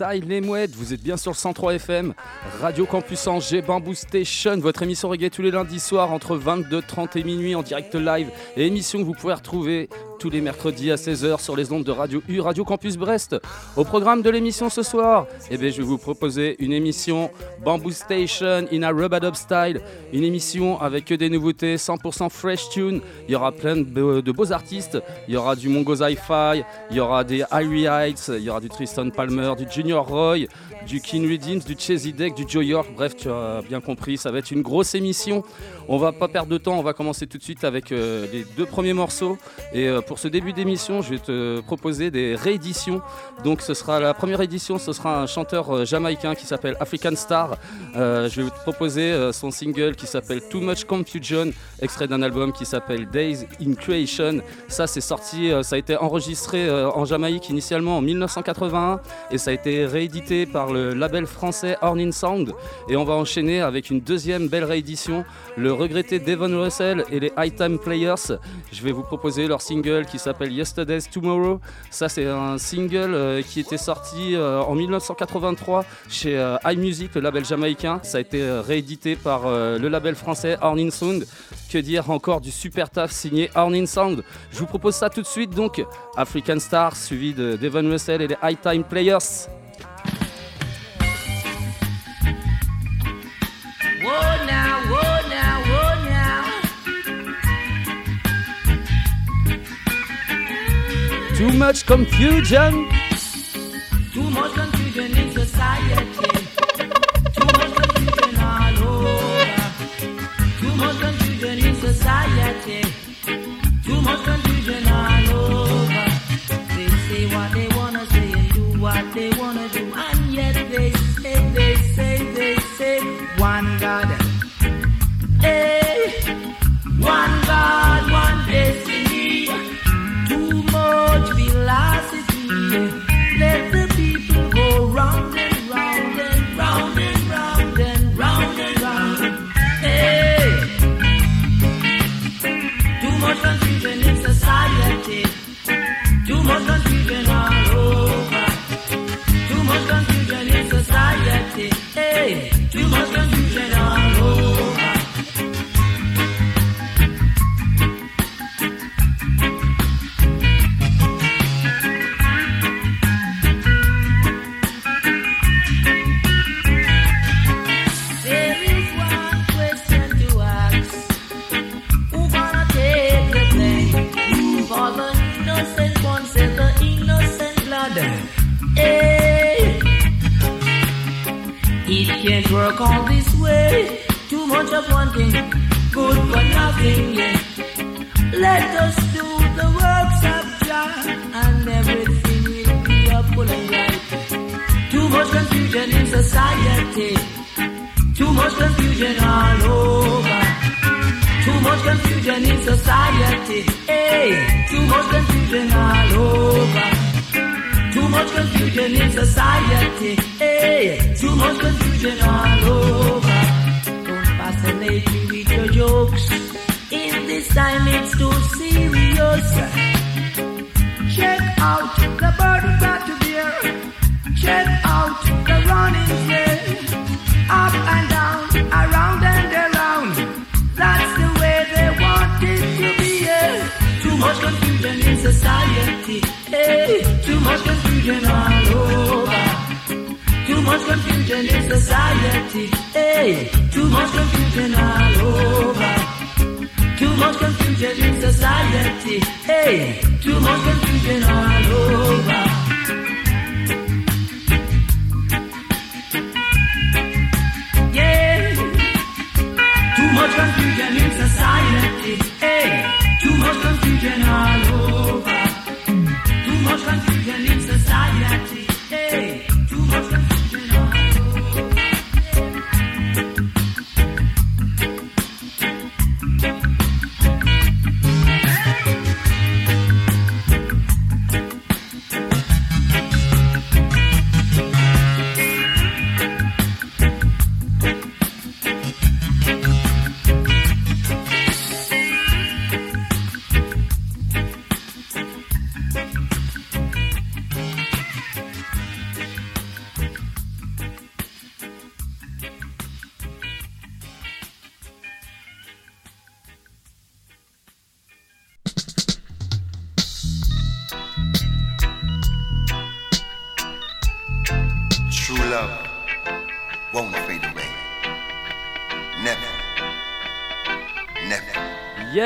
Les mouettes, vous êtes bien sur le 103 FM, Radio Campus Angers, Bamboo Station, votre émission reggae tous les lundis soirs entre 22h30 et minuit en direct live. Émission que vous pouvez retrouver tous les mercredis à 16h sur les ondes de Radio U, Radio Campus Brest. Au programme de l'émission ce soir, eh je vais vous proposer une émission Bamboo Station in a Rubadub Style, une émission avec des nouveautés, 100% fresh tune. Il y aura plein de, beaux- artistes. Il y aura du Mongo Hi-Fi, il y aura des Irie Heights, il y aura du Tristan Palmer, du Junior Roy, du King Redeems, du Chesy Deck, du Joe York. Bref, tu as bien compris, ça va être une grosse émission. On va pas perdre de temps, on va commencer tout de suite avec euh, les deux premiers morceaux. Et euh, pour ce début d'émission, je vais te proposer des rééditions. Donc ce sera la première édition, ce sera un chanteur euh, jamaïcain qui s'appelle African Star. Je vais te proposer son single qui s'appelle Too Much Confusion, extrait d'un album qui s'appelle Days in Creation. Ça c'est sorti, ça a été enregistré en Jamaïque initialement en 1981 et ça a été réédité par le label français Hornin Sound. Et on va enchaîner avec une deuxième belle réédition, le regretté Devon Russell et les High Time Players. Je vais vous proposer leur single qui s'appelle Yesterday's Tomorrow. Ça, c'est un single euh, qui était sorti euh, en 1983 chez euh, iMusic, le label jamaïcain. Ça a été réédité par le label français Hornin Sound. Que dire encore du super taf signé Hornin Sound? Je vous propose ça tout de suite, donc African Star suivi de Devon Russell et les High Time Players. Too much confusion. Too much confusion in society. Too much confusion all over. Too much confusion in society. Too much confusion all over. They say what they wanna say and do what they wanna do, and yet they say, they say, they say, one God.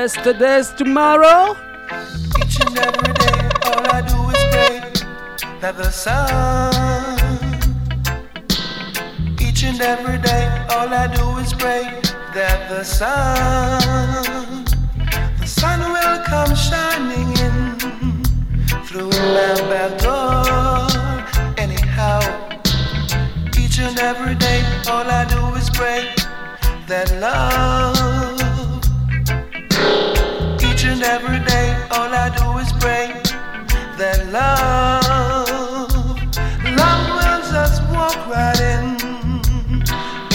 Yesterday's tomorrow. Each and every day, all I do is pray that the sun. Each and every day, all I do is pray that the sun, the sun will come shining in through my back door. Anyhow, each and every day, all I do is pray that love. Every day, all I do is pray that love, love will just walk right in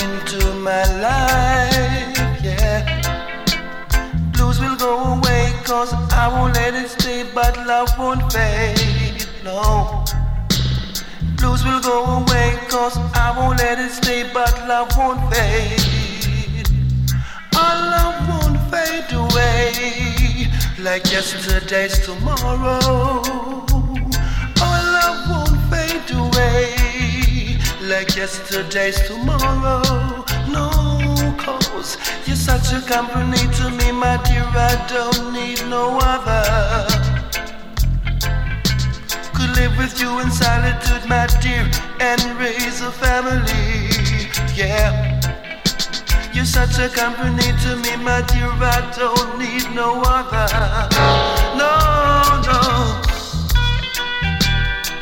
into my life, yeah. Blues will go away, cause I won't let it stay, but love won't fade, no. Blues will go away, cause I won't let it stay, but love won't fade. Our love fade away like yesterday's tomorrow. Our love won't fade away like yesterday's tomorrow. No, cause you're such a company to me, my dear. I don't need no other could live with you in solitude, my dear, and raise a family. Yeah. You're such a company to me, my dear. I don't need no other. No, no.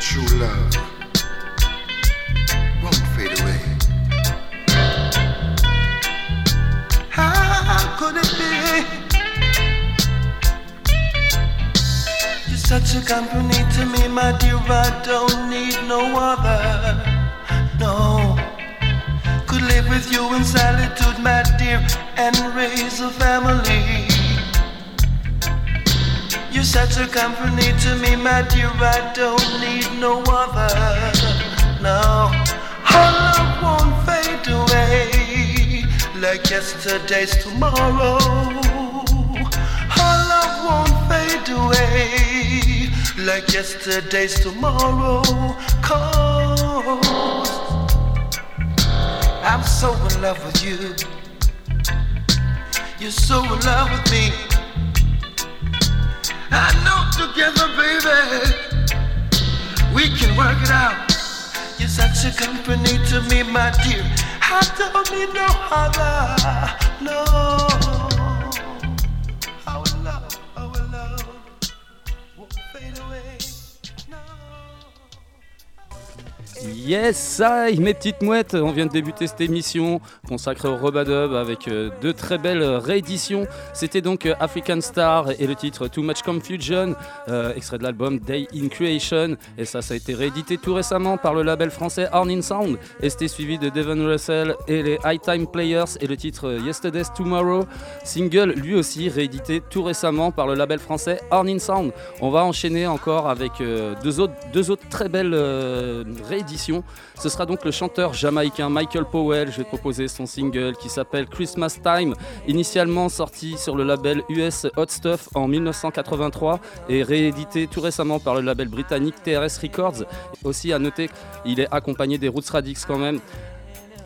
True love won't fade away. How could it be? You're such a company to me, my dear. I don't need no other. Live with you in solitude, my dear, and raise a family. You're such a company to me, my dear. I don't need no other. No. Our love won't fade away like yesterday's tomorrow. Our love won't fade away like yesterday's tomorrow. Cause I'm so in love with you. You're so in love with me. I know together, baby, we can work it out. You're such a company to me, my dear. I don't need no other. No. Yes, I, mes petites mouettes, on vient de débuter cette émission consacrée au Robadub avec euh, deux très belles rééditions. C'était donc euh, African Star et le titre Too Much Confusion, euh, extrait de l'album Day in Creation. Et ça, ça a été réédité tout récemment par le label français Horn Sound. Et c'était suivi de Devon Russell et les High Time Players et le titre Yesterday's Tomorrow, single lui aussi réédité tout récemment par le label français Horn Sound. On va enchaîner encore avec deux, autres, deux autres très belles rééditions. Ce sera donc le chanteur jamaïcain Michael Powell. Je vais proposer son single qui s'appelle Christmas Time, initialement sorti sur le label US Hot Stuff en 1983 et réédité tout récemment par le label britannique TRS Records. Aussi à noter qu'il est accompagné des Roots Radix quand même.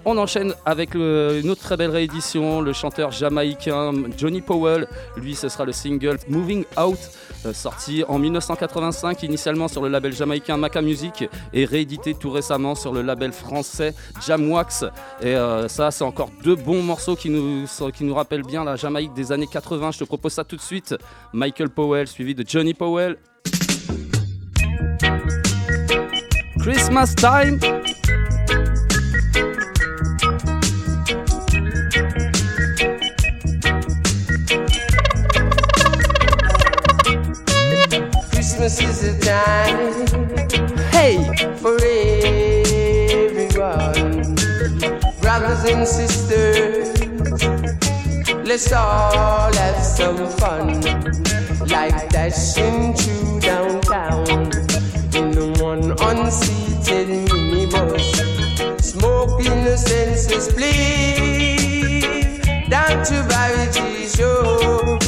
On enchaîne avec une autre très belle réédition, le chanteur jamaïcain Johnny Powell. Lui, ce sera le single Moving Out, euh, sorti en 1985, initialement sur le label jamaïcain Maca Music et réédité tout récemment sur le label français Jamwax. Et euh, ça, c'est encore deux bons morceaux qui nous, qui nous rappellent bien la Jamaïque des années 80. Je te propose ça tout de suite. Michael Powell, suivi de Johnny Powell. Christmas Time. Christmas is a time Hey! for everyone. Brothers and sisters, let's all have some fun. Like dashing through downtown in the one unseated minibus. Smoking the senses, please. Down to Variety Show.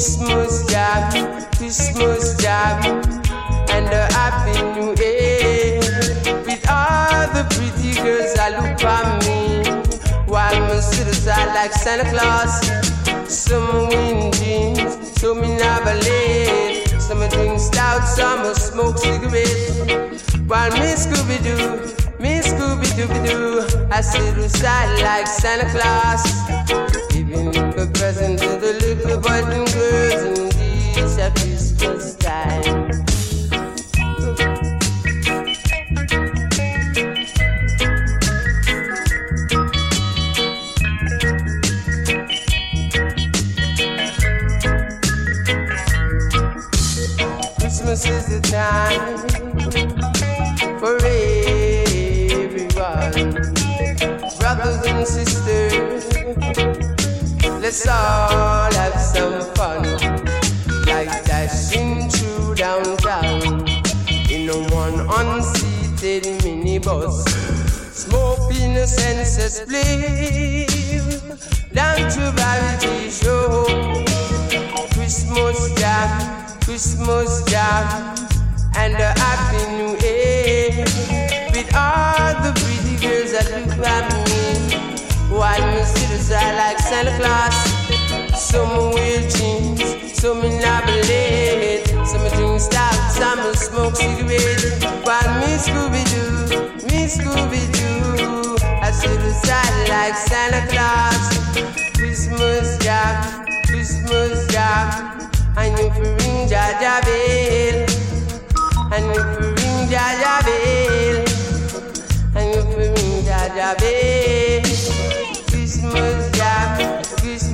Christmas jam, Christmas jam, and a happy new year. With all the pretty girls that look at me, while my suits are like Santa Claus. Some in jeans, some in abalade, some drink stout, some smoke cigarettes. While me Scooby Doo, me Scooby Dooby Doo, I sit outside like Santa Claus. Giving a present to the little boys and girls in this Christmas time. Christmas is the time Let's all have some fun, like dashing through downtown in a one unseated minibus, smoking a senseless flame. Down to Variety Show. Christmas jam. Christmas jam. And a happy new year. With all the pretty girls that look at me while me sit aside like Santa Claus. Some wear jeans, some in ballet, some drink stout, some smoke cigarettes. While me Scooby Doo, me Scooby Doo, I sit aside like Santa Claus. Christmas jam, Christmas jam. And if you ring Jaja Bell, and if you ring Jaja Bell, and if you ring Jaja Bell,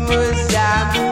Christmas jam,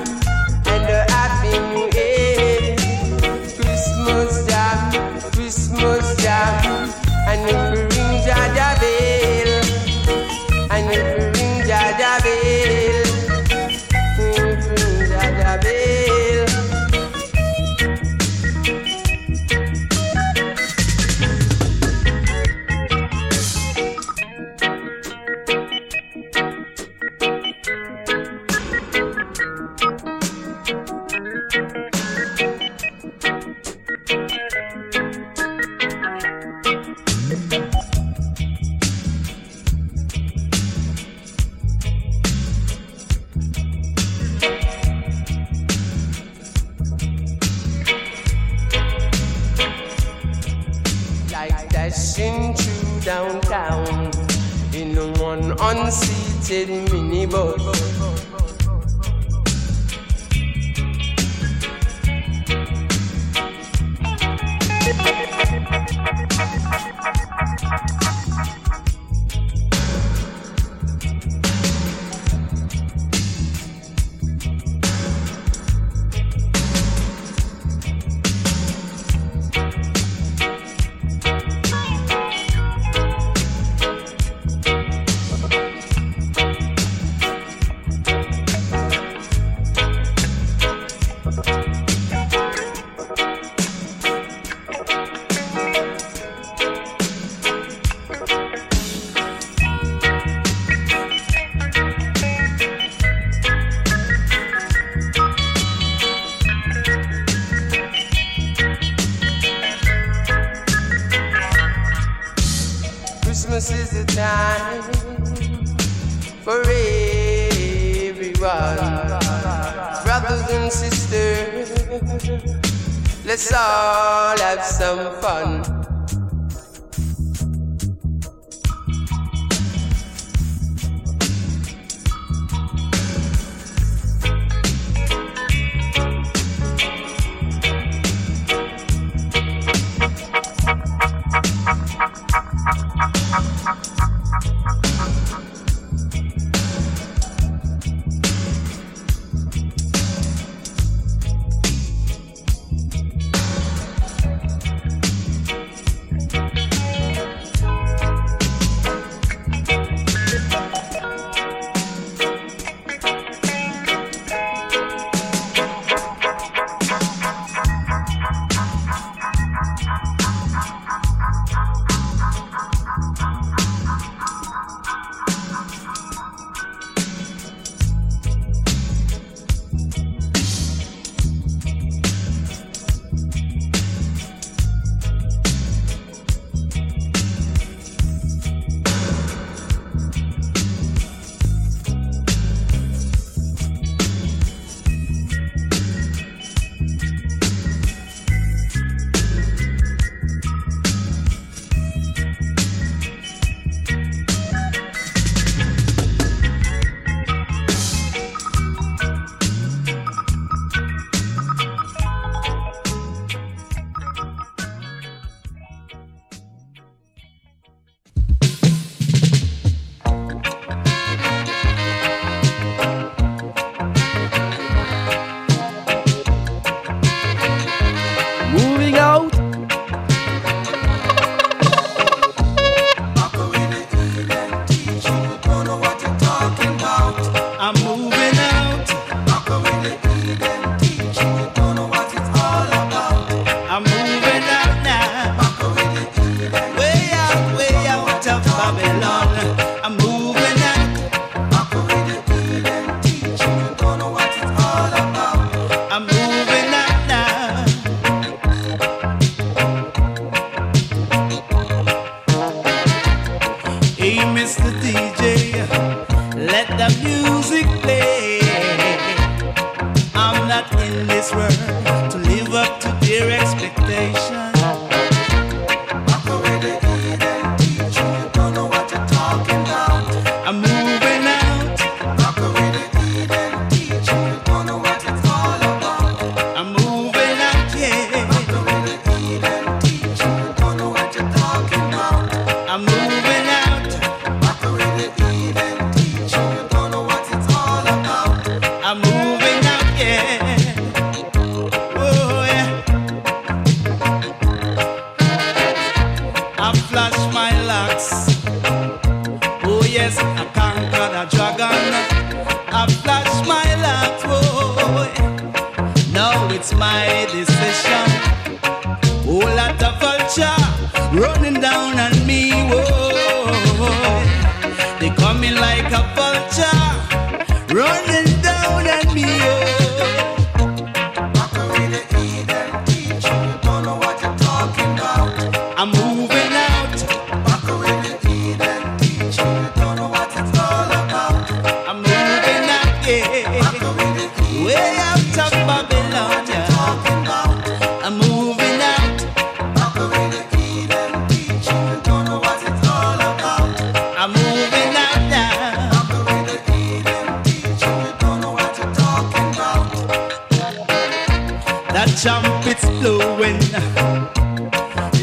trumpets blowing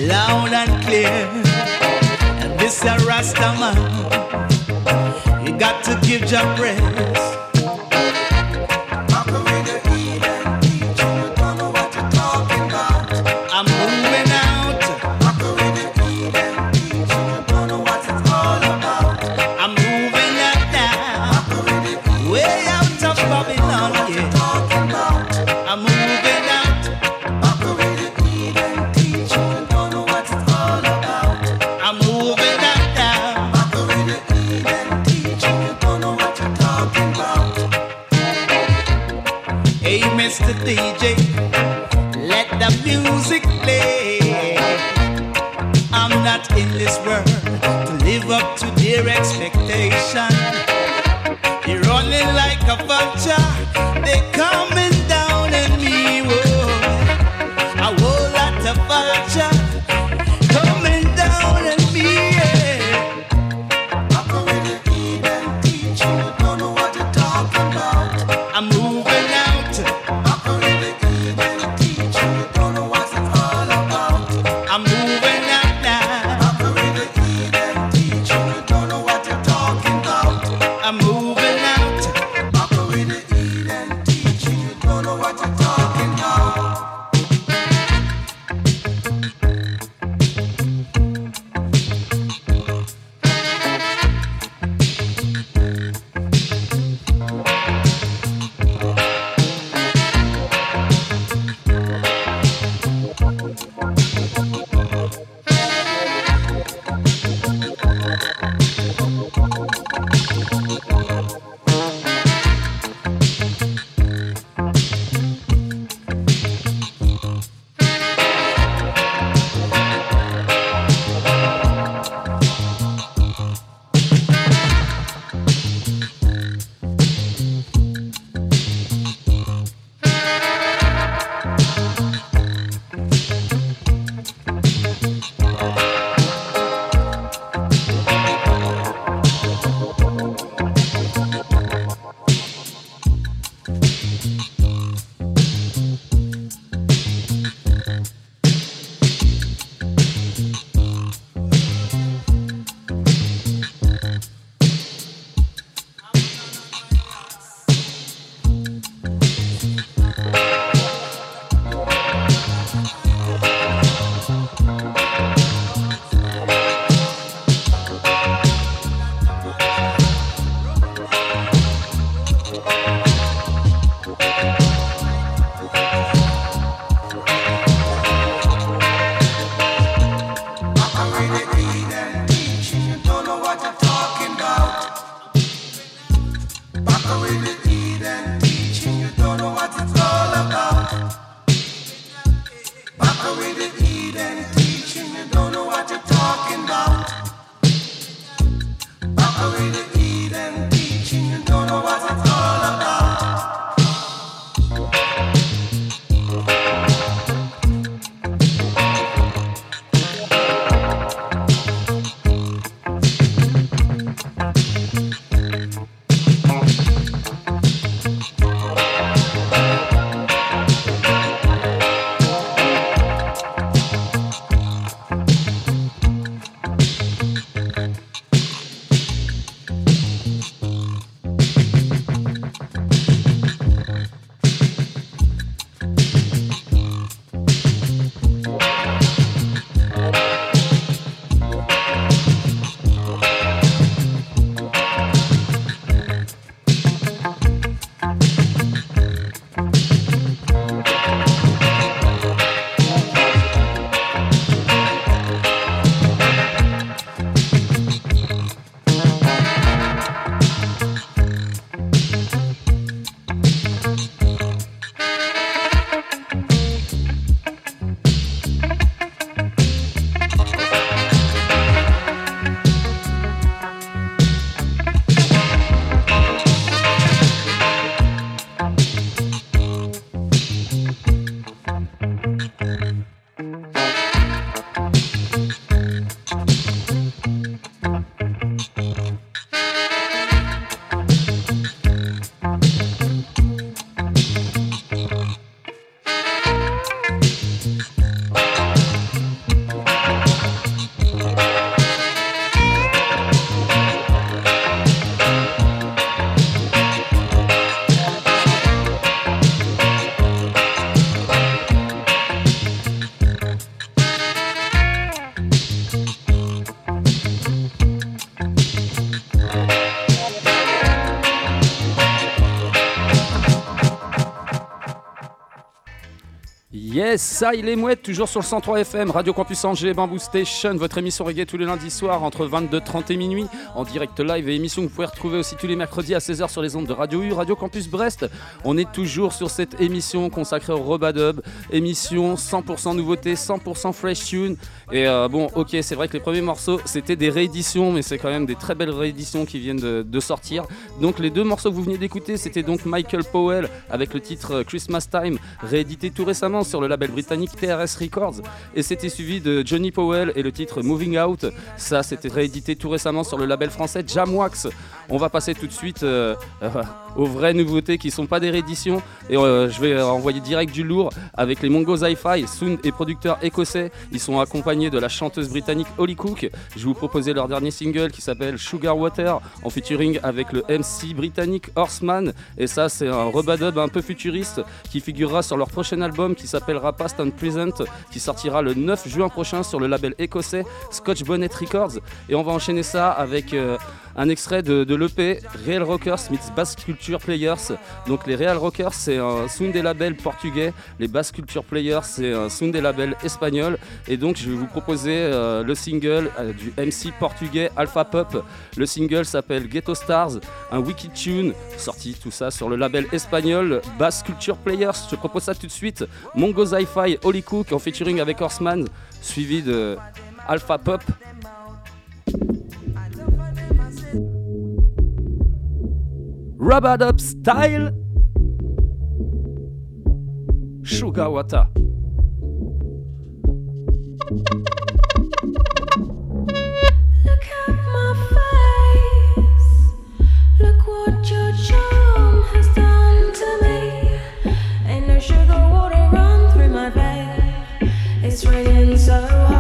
loud and clear. And this a Rastaman, you got to give your praise. Rock away with Yes, ça il est mouette, toujours sur le 103 FM, Radio Campus Angers, Bamboo Station, votre émission reggae tous les lundis soirs entre 22h30 et minuit, en direct live et émission que vous pouvez retrouver aussi tous les mercredis à 16h sur les ondes de Radio U, Radio Campus Brest. On est toujours sur cette émission consacrée au Robadub, émission 100% nouveauté, 100% fresh tune. Et euh, bon, ok, c'est vrai que les premiers morceaux c'était des rééditions, mais c'est quand même des très belles rééditions qui viennent de, sortir. Donc les deux morceaux que vous venez d'écouter, c'était donc Michael Powell avec le titre euh, Christmas Time, réédité tout récemment sur le label britannique TRS Records. Et c'était suivi de Johnny Powell et le titre Moving Out. Ça, c'était réédité tout récemment sur le label français Jamwax. On va passer tout de suite euh, euh, aux vraies nouveautés qui sont pas des rééditions. Et euh, je vais envoyer direct du lourd avec les Mongos Hi-Fi, sound et producteurs écossais. Ils sont accompagnés de la chanteuse britannique Holly Cook. Je vais vous proposer leur dernier single qui s'appelle Sugar Water en featuring avec le MC britannique Horseman. Et ça, c'est un rebadub un peu futuriste qui figurera sur leur prochain album qui s'appellera Past and Present, qui sortira le 9 juin prochain sur le label écossais Scotch Bonnet Records. Et on va enchaîner ça avec euh, un extrait de, l'EP Real Rockers meets Bass Culture Players. Donc les Real Rockers, c'est un sound des labels portugais. Les Bass Culture Players, c'est un sound des labels espagnols. Et donc je vais vous proposer euh, le single euh, du MC portugais Alpha Pop. Le single s'appelle Ghetto Stars, un wiki tune sorti tout ça sur le label espagnol Bass Culture Players. Je propose ça tout de suite. Mongo Hi-Fi, Holly Cook en featuring avec Horseman, suivi de Alpha Pop. Run through my veins. It's raining so hard.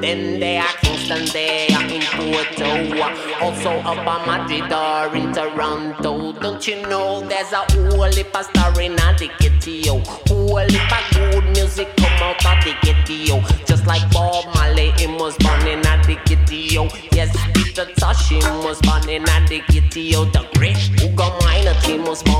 Then they are Kingston, there in Porto. Also up in Madrid or in Toronto. Don't you know there's a whole heap of star in the ghetto. Whole heap of good music come out of the ghetto. Just like Bob Marley, he was born in the ghetto. Yes, Peter Tosh, he was born in the ghetto. The great Ugo Minor team was born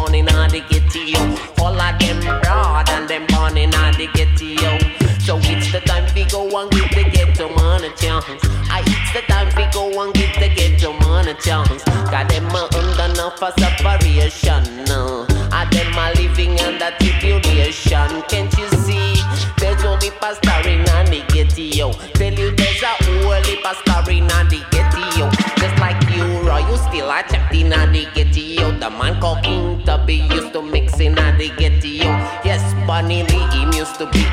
for separation. Uh. And them are living under tribulation. Can't you see? There's only pastor in the ghetto. Tell you there's a holy pastor in the ghetto. Just like you, Roy, you still a chat in the ghetto. The man called King Tubby used to mix in the ghetto. Yes, Bunny Lee used to be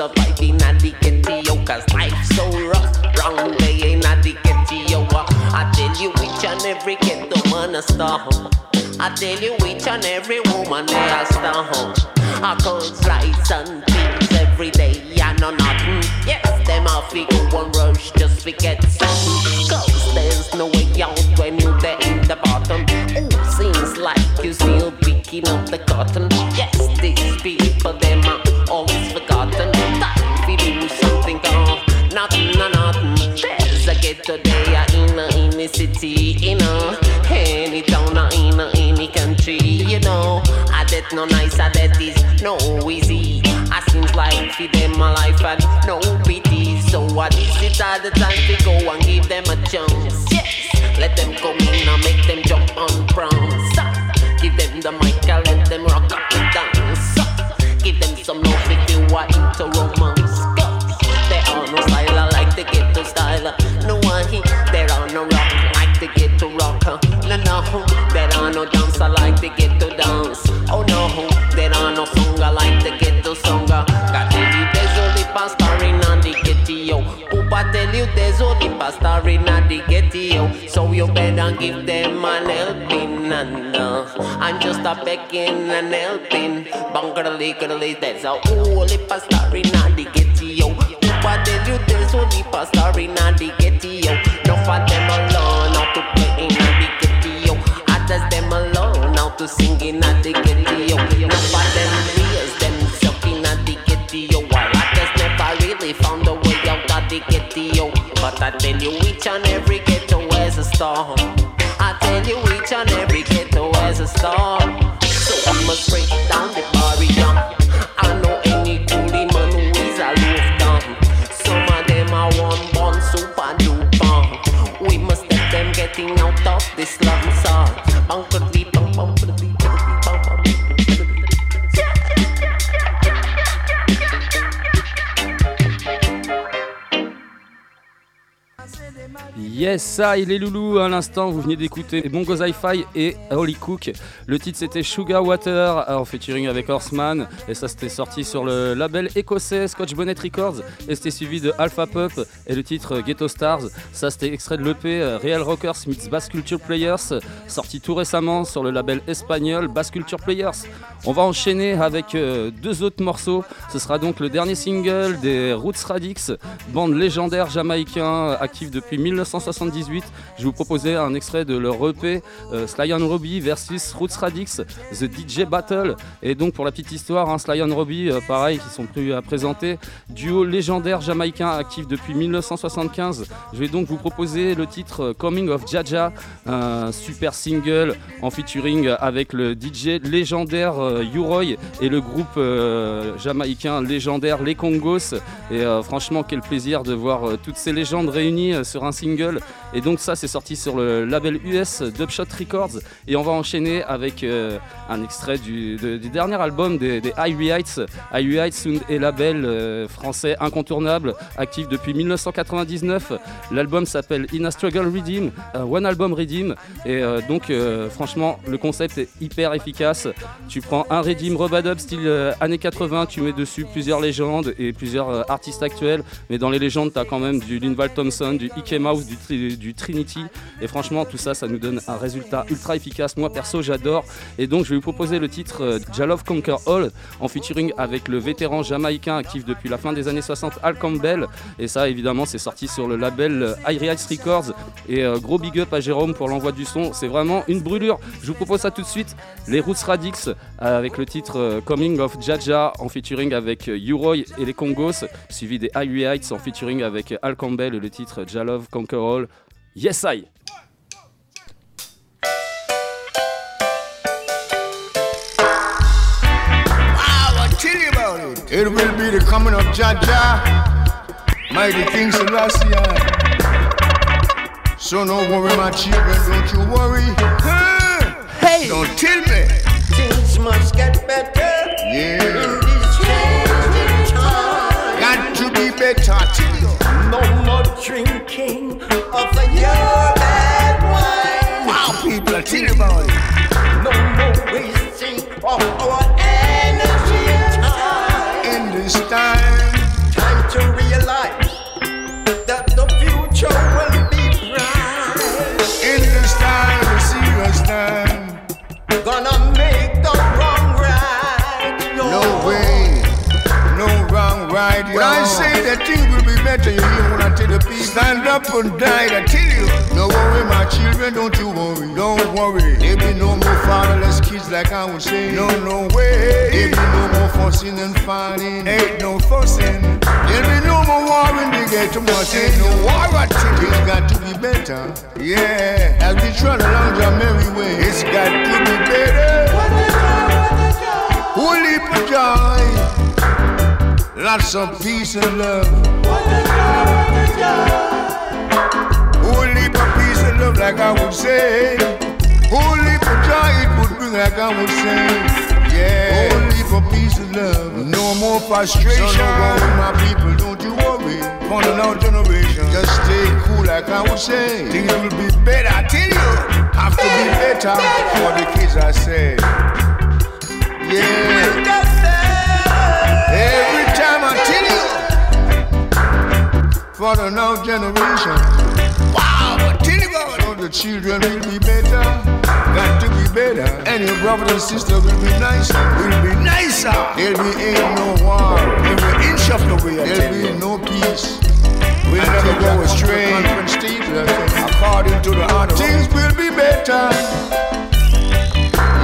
survive in the ghetto. Cause life's so rough, wrong way in the ghetto. I tell you each and every ghetto man a star. I tell you each and every woman they a star. I cause rice and no easy. I seems like for them my life and no pity. So what is it all the time to go and give them a chance? Yes, let them come in and make them jump on prance. Give them the mic pastor in the ghetto. So you better give them an helping and uh, I'm just a begging and helping. Bunkerly, curly, there's a holy pastor in the ghetto. Papa tell you there's only pastor in the ghetto. No for them alone how to play in the ghetto. Others them alone how to sing in the ghetto. I tell you each and every ghetto has a star. Yes, ça, il est loulou à l'instant. Vous venez d'écouter Bongo Hi-Fi et Holy Cook. Le titre c'était Sugar Water en featuring avec Horseman. Et ça, c'était sorti sur le label écossais Scotch Bonnet Records. Et c'était suivi de Alpha Pup et le titre Ghetto Stars. Ça, c'était extrait de l'EP euh, Real Rockers meets Bass Culture Players. Sorti tout récemment sur le label espagnol Bass Culture Players. On va enchaîner avec euh, deux autres morceaux. Ce sera donc le dernier single des Roots Radix, bande légendaire jamaïcain active depuis 1978. Je vous proposer un extrait de leur EP euh, Sly and Robbie versus Roots Radix, The DJ Battle. Et donc pour la petite histoire, hein, Sly and Robbie, euh, pareil, qui sont plus à présenter, duo légendaire jamaïcain actif depuis 1975. Je vais donc vous proposer le titre euh, Coming of Jaja, un super single en featuring avec le DJ légendaire euh, U-Roy et le groupe jamaïcain légendaire Les Congos. Et franchement, quel plaisir de voir toutes ces légendes réunies sur un single. Et donc ça c'est sorti sur le label US Dubshot Records. Et on va enchaîner avec euh, un extrait du, de- du dernier album des, des Irie Heights. Irie Heights est label euh, français incontournable, actif depuis 1999. L'album s'appelle In a Struggle Redeem, un One Album Redeem. Et euh, donc euh, franchement le concept est hyper efficace. Tu prends un Redeem Robadub style euh, années 80, tu mets dessus plusieurs légendes et plusieurs euh, artistes actuels. Mais dans les légendes, tu as quand même du Linval Thompson, du Ike Mouse, du, Tri- du Trinity. Et franchement, tout ça, ça nous donne un résultat ultra efficace. Moi, perso, j'adore. Et donc, je vais vous proposer le titre euh, Jalove Conquer All en featuring avec le vétéran jamaïcain actif depuis la fin des années 60, Al Campbell. Et ça, évidemment, c'est sorti sur le label euh, Heights Records. Et euh, gros big up à Jérôme pour l'envoi du son. C'est vraiment une brûlure. Je vous propose ça tout de suite. Les Roots Radix avec le titre Coming of Jaja en featuring avec U-Roy et les Congos, suivi des Heights en featuring avec Al Campbell et le titre Jalove Conquer All. Yes I! Wow, I tell you about it. It will be the coming of Jah Jah, mighty King Selassie. So no worry, my children, don't you worry. Hey, don't tell me. Things must get better Yeah, in this changing time. got to be better. I tell you. No more drinking people, you about it. No more wasting of our energy and time. In this time, Time to realize that the future will be bright. in this time, a serious time. Gonna make the wrong right. yo. No way, no wrong right. When I say that things will be better, you hear I tell the people, stand up and die. I tell you, no worry, my children, don't you worry, don't worry. There be no more fatherless kids like I would say. No, no way. There be no more fussing and fighting. Ain't no fussing. There be no more war in the ghetto. Must ain't no war. You, it's got to be better. Yeah, as we trot along our merry way, it's got to be better. Holy for joy. Lots of peace and love. Holy for peace and love, like I would say. Holy for joy, it would bring, like I would say. Yeah. Only for peace and love. No more frustration. So no worry, my people, don't you worry. For the now generation, just stay cool, like I would say. Things will be better, I tell you. Have to be better for the kids, I say. Yeah. Every time I for the now generation. Wow, you so the children will be better, got to be better, and your brothers and sisters will be nicer, will be nicer. There'll be ain't no war, every inch of the way. There'll be no peace. We'll never go astray. According to the order, things will be better.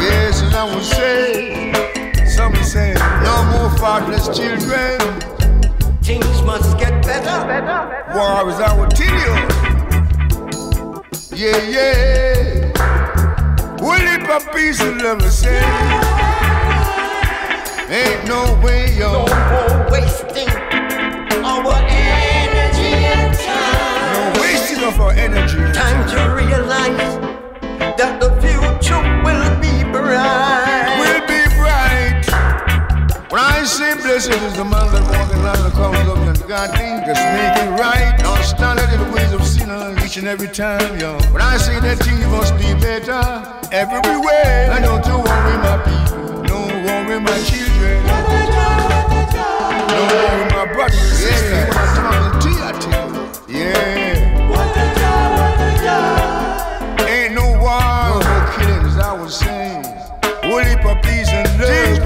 Yes, and I will say, some will say, no more fatherless children. Things must get better. War is our tedium. Yeah, yeah. Will it for peace and love and say? Ain't no way, yo. No more wasting our energy and time. No wasting of our energy. Time to realize that the future will be bright. I say blessed is the man that in line the up and God thing, just make it right. Don't stand in the ways of sinners each and every time, yo. When I say that thing must be better everywhere. I don't you worry, my people. Don't worry, my children. Don't worry, my brothers and sisters. Yeah, when I'm talking to you, I tell you. Yeah. Ain't no war, no more killings, I was saying. For peace and love.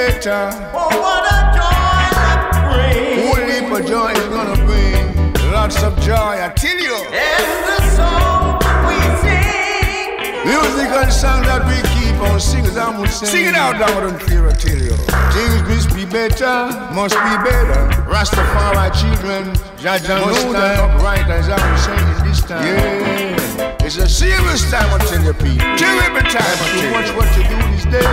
Better. Oh, what a joy that brings. Holy for joy is gonna bring lots of joy, I tell you. And the song we sing. Musical song that we keep on singing, I would say. Sing it out loud and clear, I tell you. Things must be better, must be better. Rastafari children, Jah Jah must stand upright as I was saying this time. Yeah. It's a serious time, I tell you people. Terrible time, I tell you. Watch what you do these days.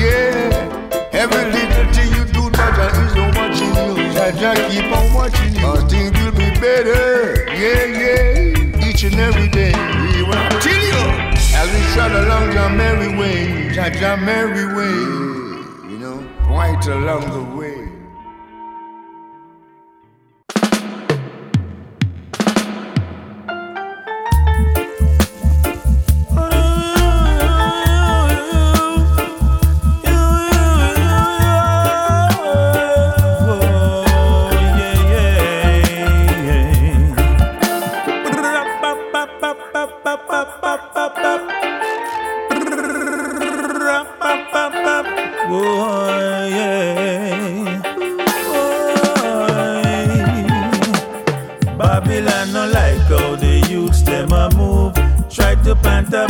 Yeah. Every little thing you do, Jah Jah is on watching you. Jah Jah keep on watching you. Our thing will be better. Yeah, yeah. Each and every day. We will you As we trot along the merry way. Jah Jah merry way. You know, right along the way.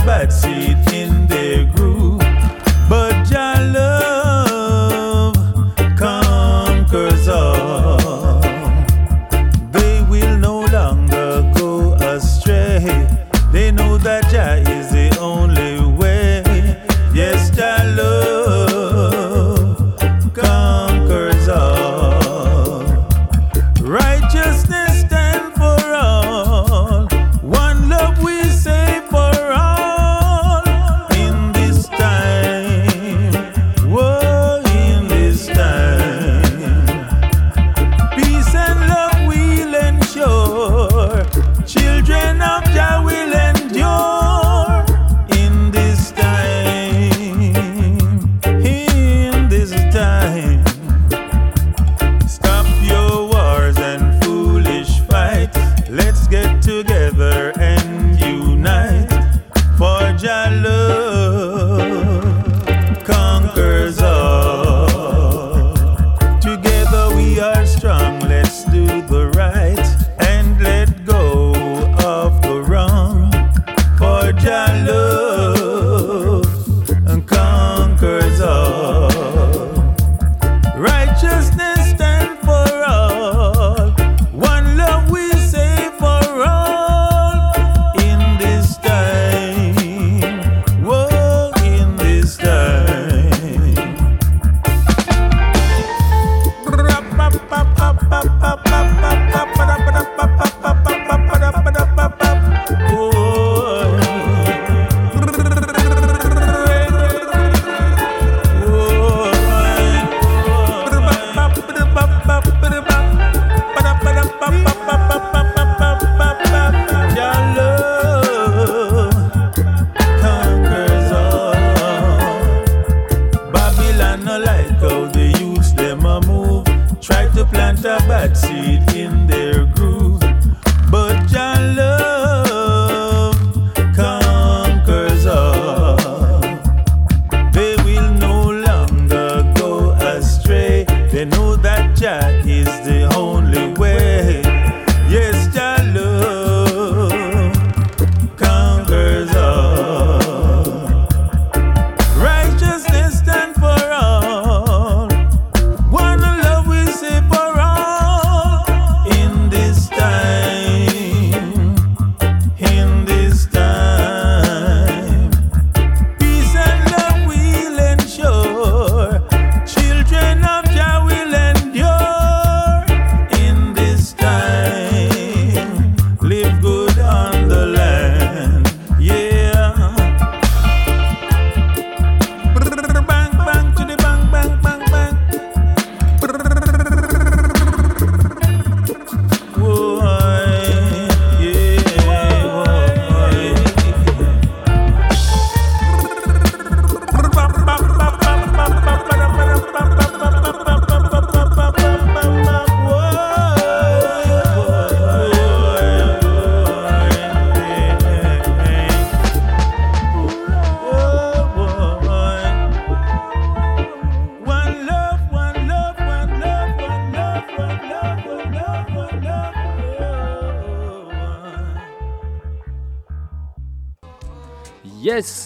Bad backseat in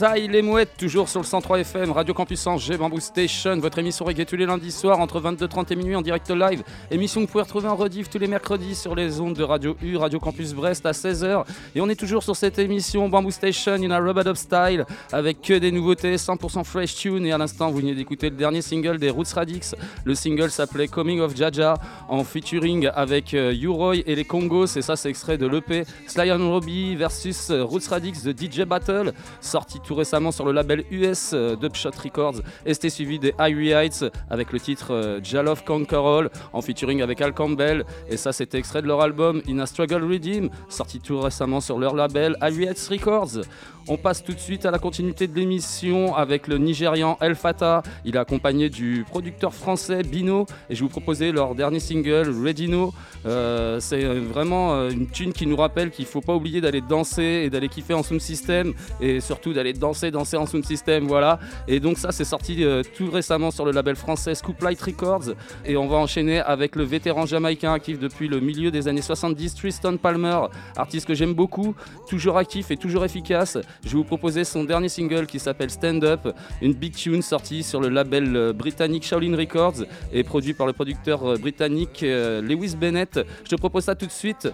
Les mouettes, toujours sur le 103 FM, Radio Campus Angers, Bamboo Station, votre émission reggae tous les lundis soirs entre 22h30 et minuit en direct live. Émission que vous pouvez retrouver en rediff tous les mercredis sur les ondes de Radio U, Radio Campus Brest à 16h. Et on est toujours sur cette émission Bamboo Station in a Robot of Style avec que des nouveautés 100% fresh tune. Et à l'instant, vous venez d'écouter le dernier single des Roots Radix. Le single s'appelait Coming of Jaja en featuring avec euh, Uroy et les Congos. Et ça, c'est extrait de l'EP Sly and Robbie versus euh, Roots Radix de DJ Battle, sorti tout récemment sur le label US euh, Dubshot Records. Et c'était suivi des Irie Heights avec le titre euh, Jalof Conquer All en featuring avec Al Campbell. Et ça, c'était extrait de leur album In a Struggle Redeem, sorti tout récemment sur leur label Irie Heights Records. On passe tout de suite à la continuité de l'émission avec le Nigérian El Fata. Il est accompagné du producteur français Bino et je vous proposer leur dernier single Redino. Euh, c'est vraiment euh, une tune qui nous rappelle qu'il faut pas oublier d'aller danser et d'aller kiffer en sound system et surtout d'aller danser, danser en sound system. Voilà. Et donc ça, c'est sorti euh, tout récemment sur le label français Scoop Light Records et on va enchaîner avec le vétéran jamaïcain actif depuis le milieu des années 70, Tristan Palmer, artiste que j'aime beaucoup, toujours actif et toujours efficace. Je vais vous proposer son dernier single qui s'appelle Stand Up, une big tune sortie sur le label euh, britannique Shaolin Records et produit par le producteur euh, britannique euh, Lewis Bennett. Je te propose ça tout de suite.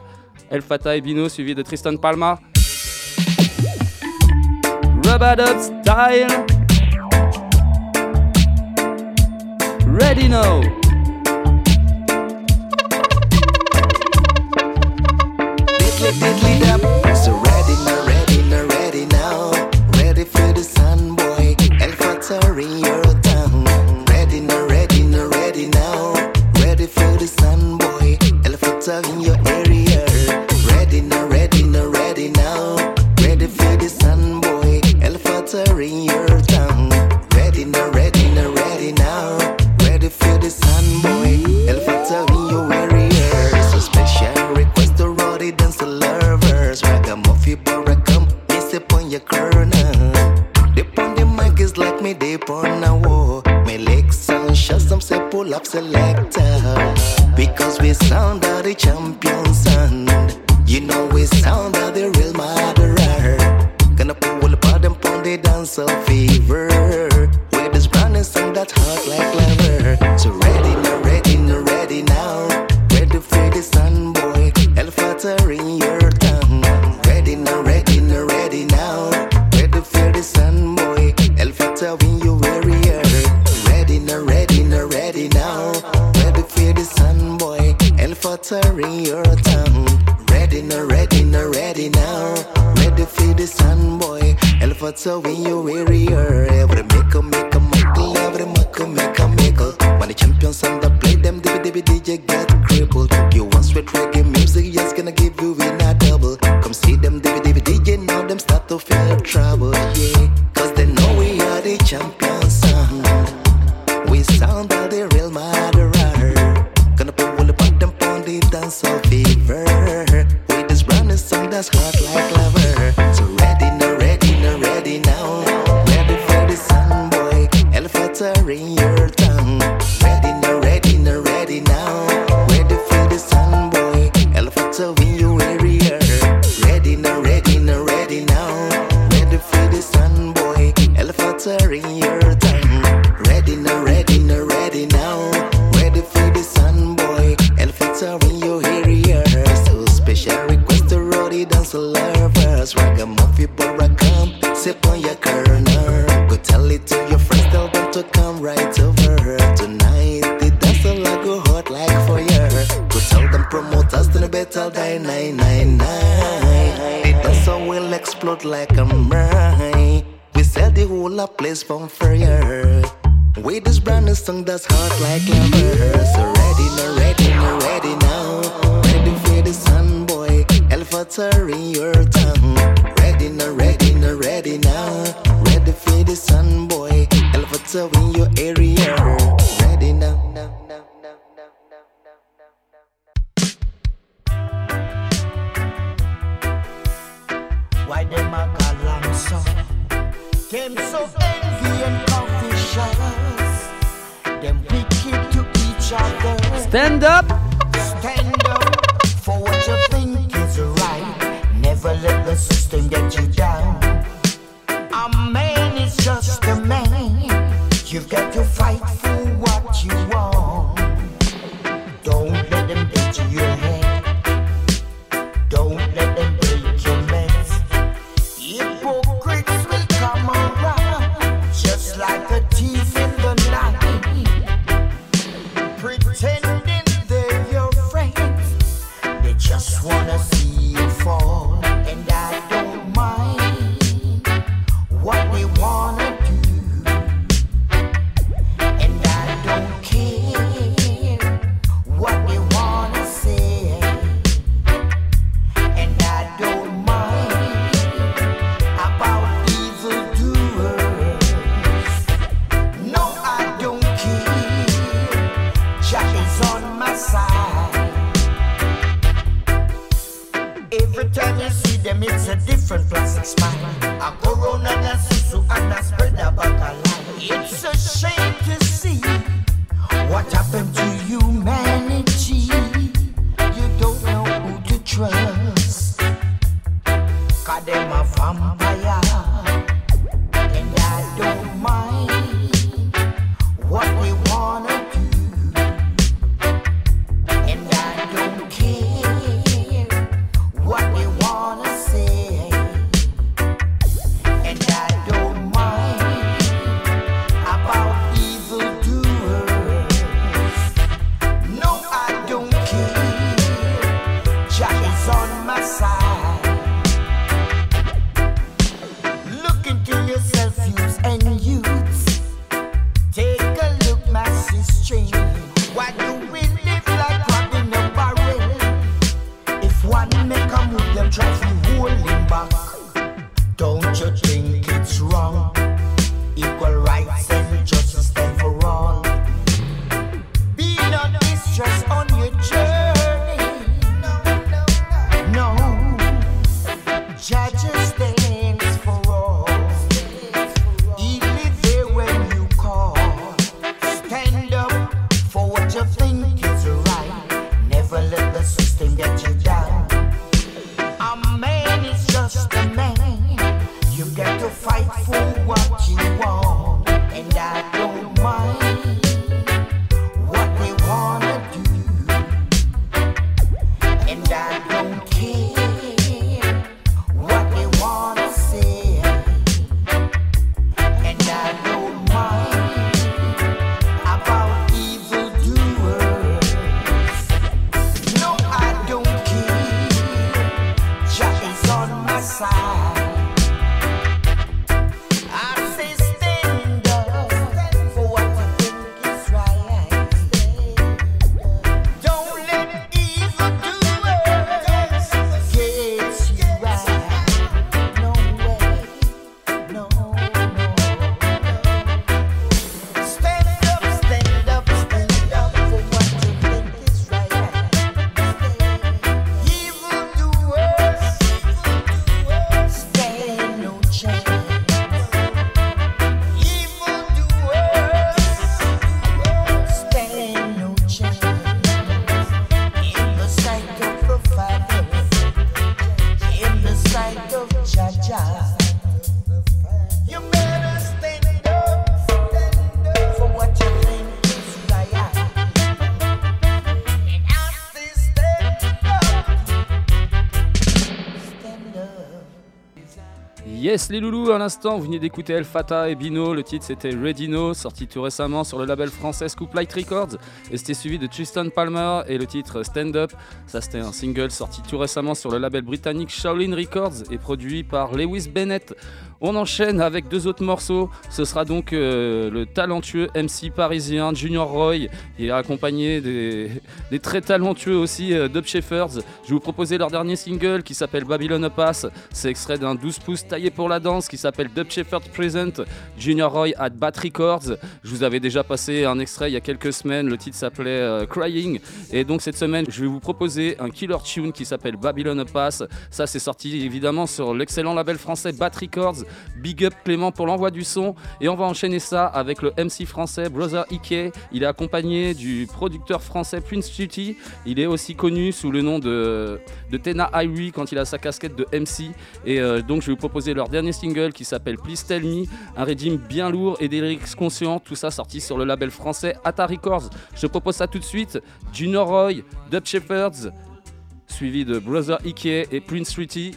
El Fata et Bino suivi de Tristan Palma. Rub it up style. Ready now. In your town. Ready now, ready now, ready now. Ready for the sun boy. El Fatah in your area. Ready now, ready now, ready now. Ready for the sun boy. El Fatah in your town. Ready now, ready now, ready now. Ready for the sun boy. El Fatah in your area. Special request to lovers. Upon your. On a wall. My legs sound shots them say pull up selector. Because we sound are the champion sound. You know we sound are the real murderer. Gonna pull up them on the dance of fever. With this brand new song that's hot like leather. So ready now, ready now, ready now. Ready for the sun boy. El Fatah in your town. Ready now, ready now, ready now. Ready for the sun boy. El Fatah in in your town. Ready now, ready now, ready now. Ready for the sun boy. El in your area. Every make a make a Michael, every make a Michael. When the champions on the play them, DVD DJ get crippled. You want straight reggae music, just gonna give you in a double. Come see them DVD DJ, now them start to feel trouble, yeah. Cause they know we are the champions sound. We sound the place from fire. With this brand new song that's hot like lava. Les loulous, à l'instant, vous venez d'écouter El Fata et Bino. Le titre c'était Redino, sorti tout récemment sur le label français Scoop Light Records. Et c'était suivi de Tristan Palmer et le titre Stand Up. Ça, c'était un single sorti tout récemment sur le label britannique Shaolin Records et produit par Lewis Bennett. On enchaîne avec deux autres morceaux. Ce sera donc euh, le talentueux MC parisien Junior Roy. Il est accompagné des, très talentueux aussi euh, Dub Shepherds. Je vais vous proposer leur dernier single qui s'appelle Babylon Pass. C'est extrait d'un 12 pouces taillé pour la danse qui s'appelle Dub Shepherds Present Junior Roy at Bat Records. Je vous avais déjà passé un extrait il y a quelques semaines. Le titre s'appelait euh, Crying. Et donc cette semaine, je vais vous proposer un killer tune qui s'appelle Babylon Pass. Ça, c'est sorti évidemment sur l'excellent label français Bat Records. Big up Clément pour l'envoi du son. Et on va enchaîner ça avec le MC français Brother Ike. Il est accompagné du producteur français Prince Duty. Il est aussi connu sous le nom de, de Tena Irie quand il a sa casquette de MC. Et euh, donc je vais vous proposer leur dernier single qui s'appelle Please Tell Me. Un régime bien lourd et des lyrics conscients. Tout ça sorti sur le label français Ata Records. Je propose ça tout de suite. Junior Roy, Dub Shepherds, suivi de Brother Ike et Prince Duty.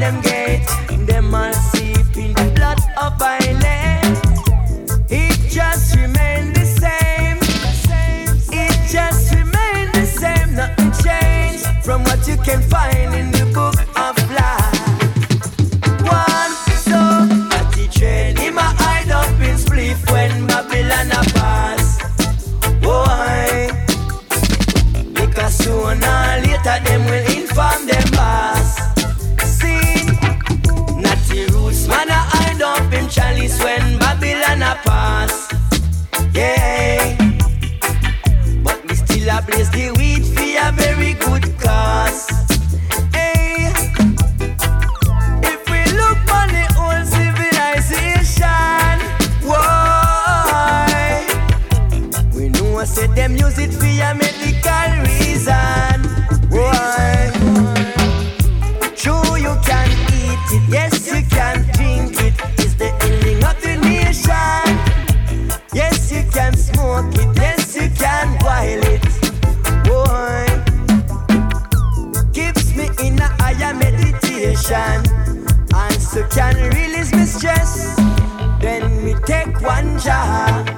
them gate? Them all sleep in the blood of violence. It just remain the same. It just remain the same. Nothing changed from what you can find in the one jar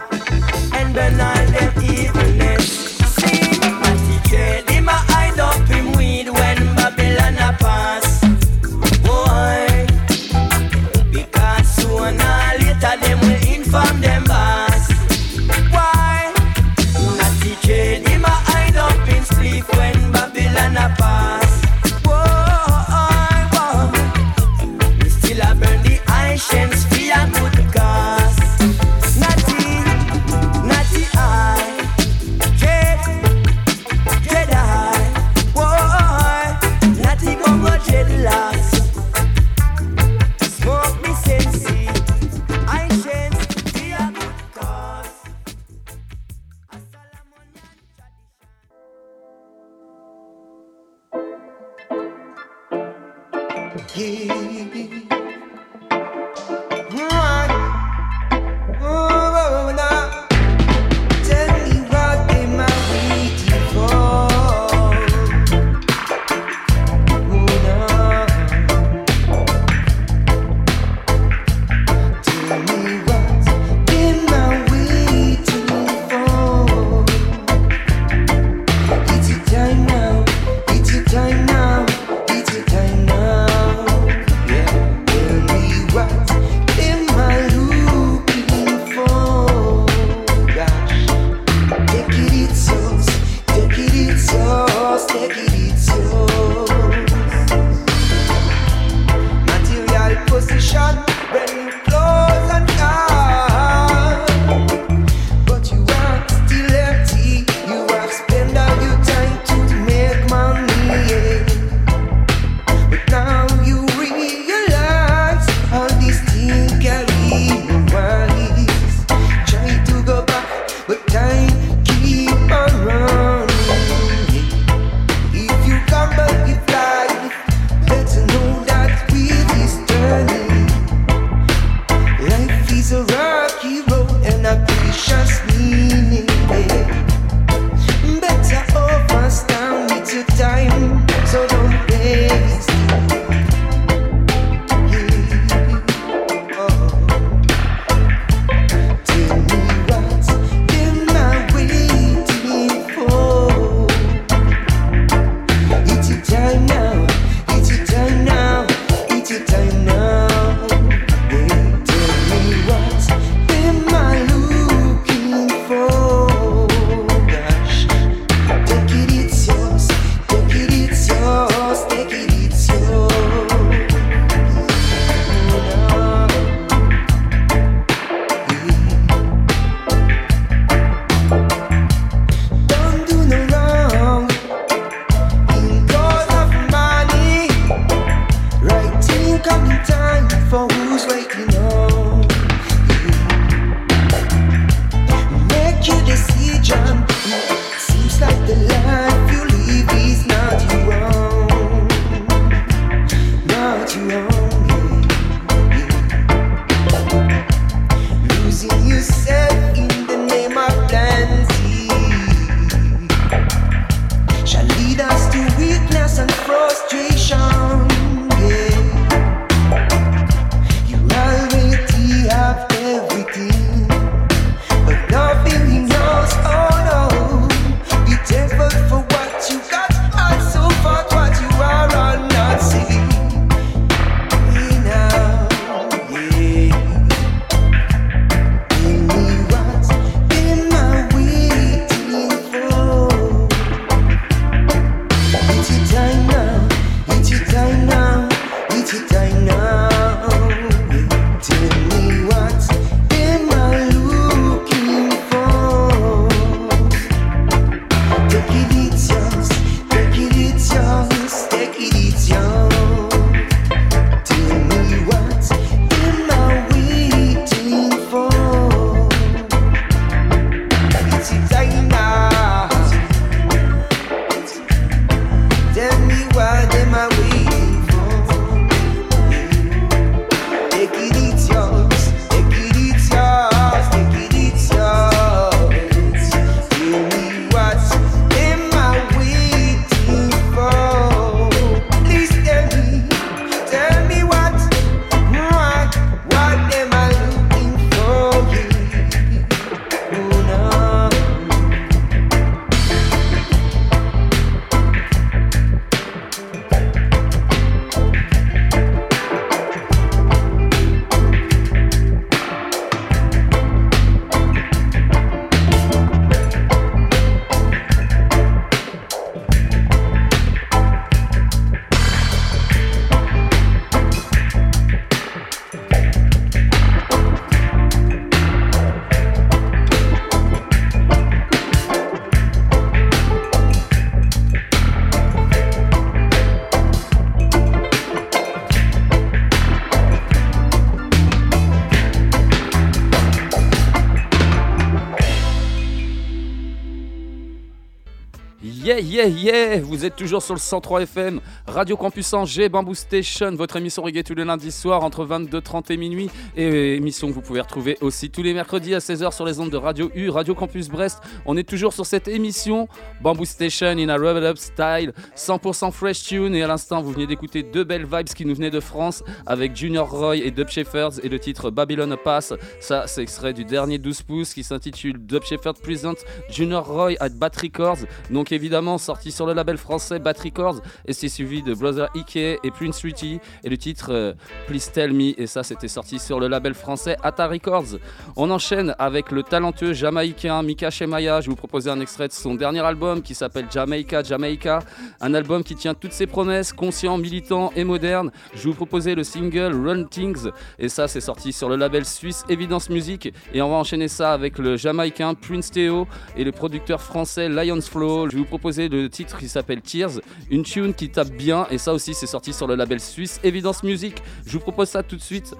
yeah, yeah Vous êtes toujours sur le 103 FM, Radio Campus Angers, Bamboo Station, votre émission reggae tous les lundis soirs entre 22h30 et minuit. Et émission que vous pouvez retrouver aussi tous les mercredis à 16h sur les ondes de Radio U, Radio Campus Brest. On est toujours sur cette émission, Bamboo Station in a Revel Up Style, 100% fresh tune. Et à l'instant, vous venez d'écouter deux belles vibes qui nous venaient de France avec Junior Roy et Dub Shepherds et le titre Babylon Pass. Ça, c'est extrait du dernier 12 pouces qui s'intitule Dub Shepherds Present Junior Roy at Bat Records. Donc évidemment sorti sur le label français Bat Records et c'est suivi de Brother Ike et Prince Richie et le titre euh, Please Tell Me et ça c'était sorti sur le label français Ata Records. On enchaîne avec le talentueux jamaïcain Mika Shemaya. Je vais vous proposer un extrait de son dernier album qui s'appelle Jamaica Jamaica, un album qui tient toutes ses promesses, conscient, militant et moderne. Je vais vous proposer le single Run Things et ça c'est sorti sur le label suisse Evidence Music et on va enchaîner ça avec le jamaïcain Prince Theo et le producteur français Lions Flow. Je vais vous proposer le titre qui s'appelle Tears, une tune qui tape bien et ça aussi c'est sorti sur le label suisse Evidence Music. Je vous propose ça tout de suite.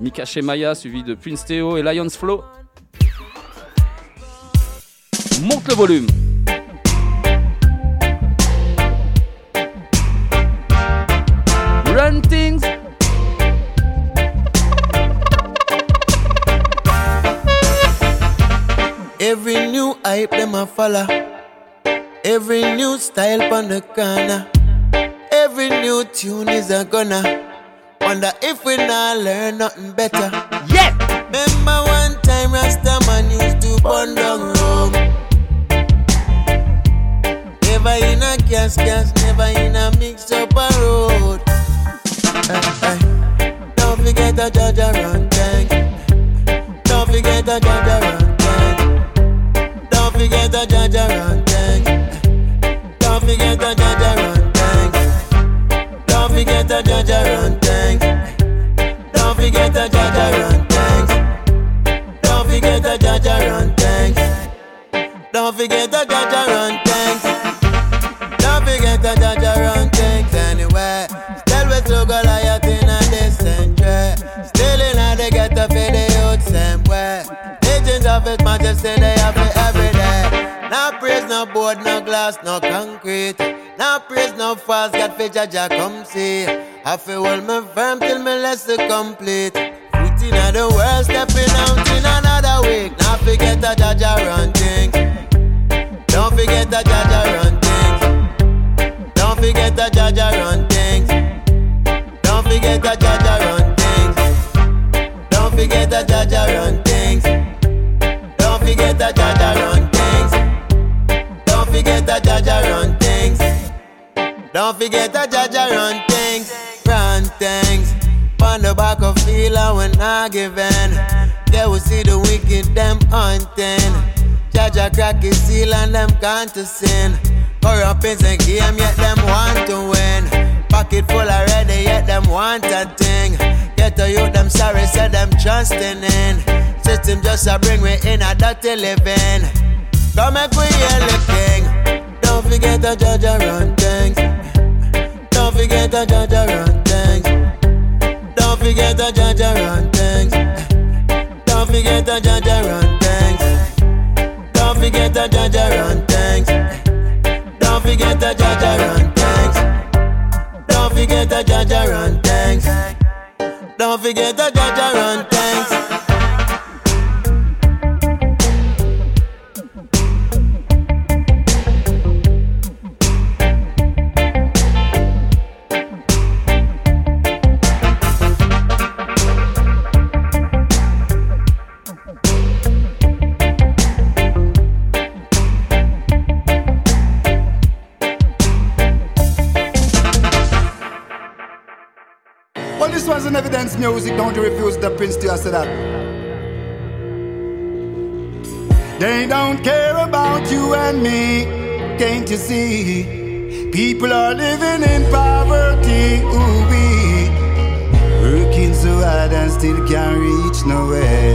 Mika Shemaya suivi de Prince Theo et Lions Flow. Monte le volume. Run things. Every new hype them a follow. Every new style on the corner. Every new tune is a gonna. Wonder if we not learn nothing better. Yeah. Remember one time Rasta man used to burn down Never in a gas gas, never in a mix up a road. Eh, eh. Don't forget the judge around tank. Don't forget the judge around tank. Don't forget the judge around tank. Don't forget the judge around tank. Don't forget the judge around tank. Don't forget the judge around tank. Don't forget the judge around tank. Don't forget the around tank. Majesty they have it every day. No praise, no board, no glass, no concrete. No praise, no false God for Jah Jah come see. I feel hold me firm till me lesson complete. Foot in the world, stepping out in another week. Not forget the Jah Jah run things. Don't forget the Jah Jah run things. Don't forget the Jah Jah run things. Don't forget the Jah Jah run things. Don't forget the Jah Jah run the Jah Jah run things. Don't forget the Jah Jah run things. Don't forget the Jah Jah run things. Run things. On the back of feeling when I give in. They will see the wicked them hunting. Jah Jah crack his seal and them can't to sin. Corrupt in the game, yet them want to win. Pocket full already, yet them want a thing. Get to you, them sorry, said them trusting in. System just a bring me in a dirty living. Come make we king. Don't forget the judge run things. Don't forget the judge run things. Don't forget the judge run things. Don't forget the judge run things. Don't forget the judge run things. Don't forget the judge run things forget a judge around thanks. Don't forget a judge around music. Don't refuse the prince to say that. They don't care about you and me. Can't you see? People are living in poverty. Ooh, we working so hard and still can't reach nowhere.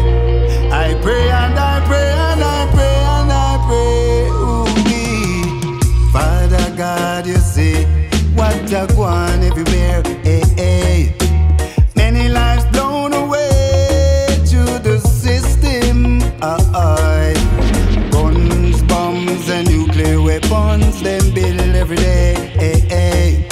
I pray and I pray and I pray and I pray. Ooh, we Father God, you see what a going everywhere. Hey, hey. Guns, bombs, and nuclear weapons, them build every day. Hey, hey.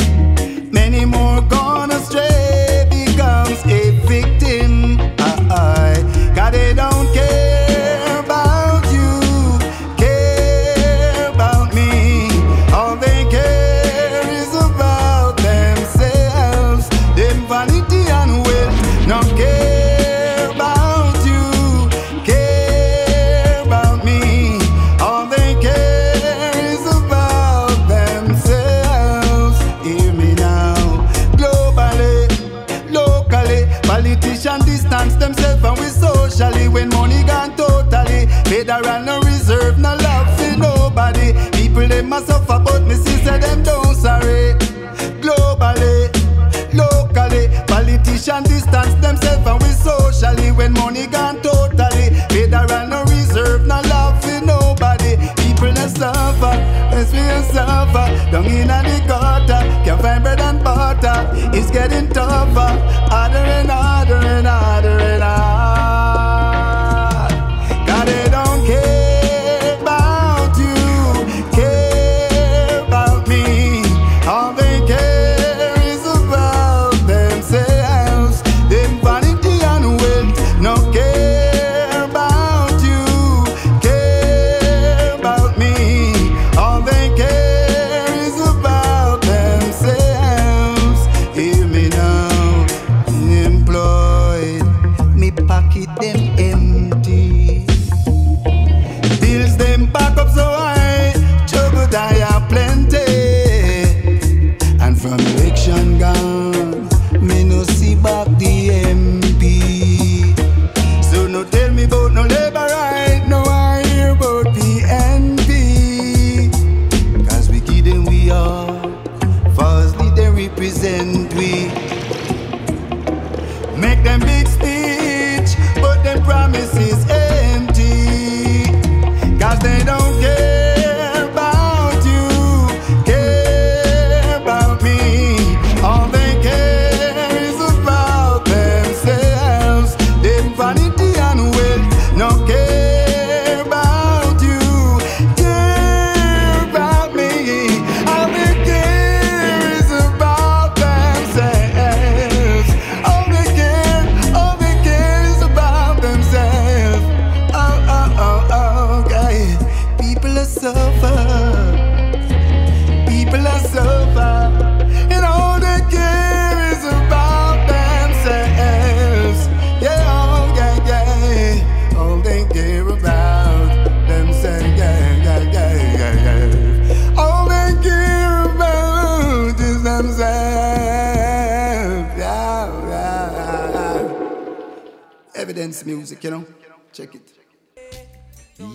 They suffer, but me sister them don't sorry. Globally, locally, politicians distance themselves and we socially when money gone totally. Federal no reserve, no love for nobody. People they suffer, let's be a suffer. Down in the gutter, can't find bread and butter. It's getting tougher, harder and harder and harder see back the MP.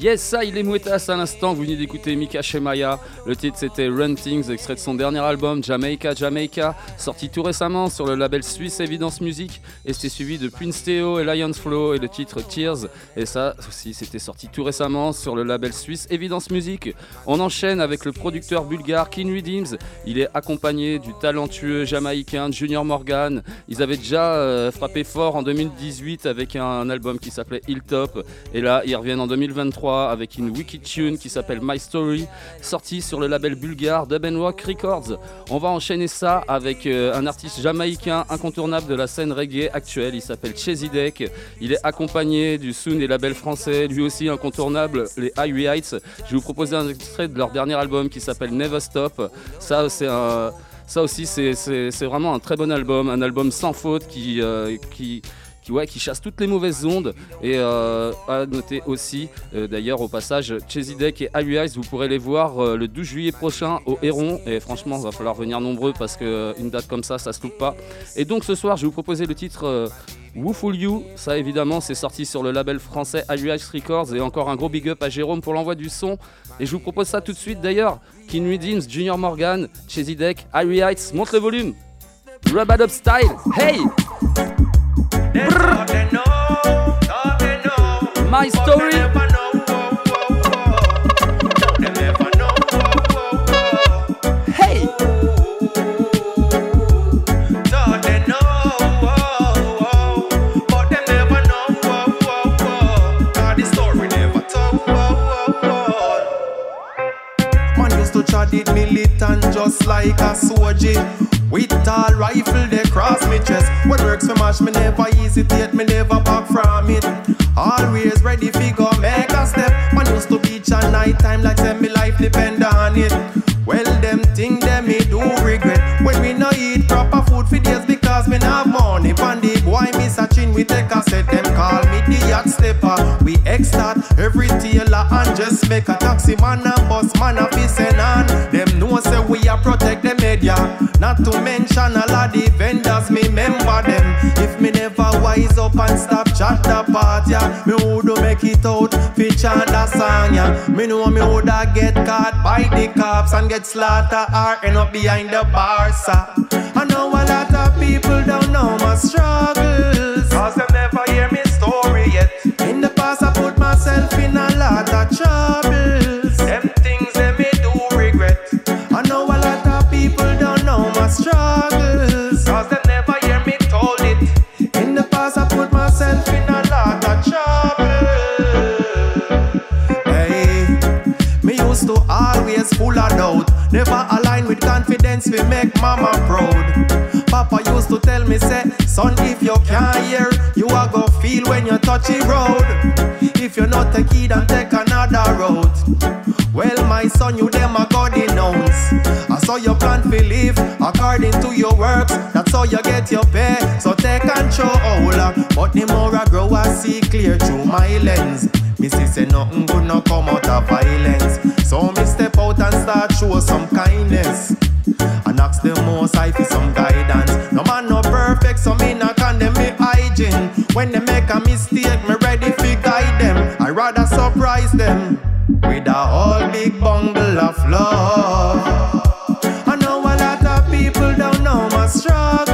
Yes, ça, il est Mouettas à l'instant. Vous venez d'écouter Mika Shemaya. Le titre c'était Run Things, extrait de son dernier album Jamaica Jamaica, sorti tout récemment sur le label suisse Evidence Music. Et c'était suivi de Prince Theo et Lions Flow et le titre Tears. Et ça aussi, c'était sorti tout récemment sur le label suisse Evidence Music. On enchaîne avec le producteur bulgare King Redeems. Il est accompagné du talentueux jamaïcain Junior Morgan. Ils avaient déjà euh, frappé fort en 2018 avec un album qui s'appelait Hilltop. Et là, ils reviennent en 2023 avec une wiki tune qui s'appelle My Story, sortie sur le label bulgare Dub Rock Records. On va enchaîner ça avec euh, un artiste jamaïcain incontournable de la scène reggae actuelle. Il s'appelle Chesidek. Il est accompagné du Soon et label français, lui aussi incontournable, les Highway Heights. Je vais vous proposer un extrait de leur dernier album qui s'appelle Never Stop. Ça, c'est. Ça aussi, c'est- vraiment un très bon album, un album sans faute qui, euh, qui, qui, ouais, qui chasse toutes les mauvaises ondes. Et euh, à noter aussi, euh, d'ailleurs, au passage, Chesidek et Alu Eyes, vous pourrez les voir euh, le 12 juillet prochain au Héron. Et franchement, il va falloir venir nombreux parce qu'une date comme ça, ça se loupe pas. Et donc ce soir, je vais vous proposer le titre. Fool You, ça évidemment c'est sorti sur le label français Aluage Records et encore un gros big up à Jérôme pour l'envoi du son. Et je vous propose ça tout de suite d'ailleurs. King Redeems, Junior Morgan, Chesidek, Harry Heights, monte le volume. Rub Style, hey! My story. Hey! Man used to chat it militant just like a soldier. With tall rifle, they cross me chest. What works for mash, me never hesitate, me never back from it. Always ready fi go make a step. Man used to beach at night time like say me life depend on it. Well, them thing them me do regret when we no eat proper food for days because me not money. Pandy boy, me searching we take a set. Them call me the yacht stepper. We extort every tailor and just make a taxi man and bus man a send on. Them say we a protect the media. Not to mention all of the vendors, me member them. If me never wise up and stop chat the part, yeah, me would make it out, chant the song, yeah. Me know me woulda get caught by the cops and get slaughtered or end up behind the bars. ah. I know a lot of people don't know my struggles, cause they never hear me story yet. In the past, I put myself in a lot of troubles. Struggles, cause they never hear me told it. In the past, I put myself in a lot of trouble. Hey, me used to always full of doubt. Never align with confidence, we make mama proud. Papa used to tell me, say, son, if you can't hear, you are go feel when you touch the road. If you're not a kid and take another road. Well, my son, you them a God he your plan for live according to your works. That's how you get your pay. So take control. But the more I grow, I see clear through my lens. See say nothing good no come out of violence. So me step out and start show some kindness. And ask the most high for some guidance. No man no perfect, so me not condemn me hygiene. When they make a mistake, me ready fi guide them. I rather surprise them with a whole big bundle of love. Don't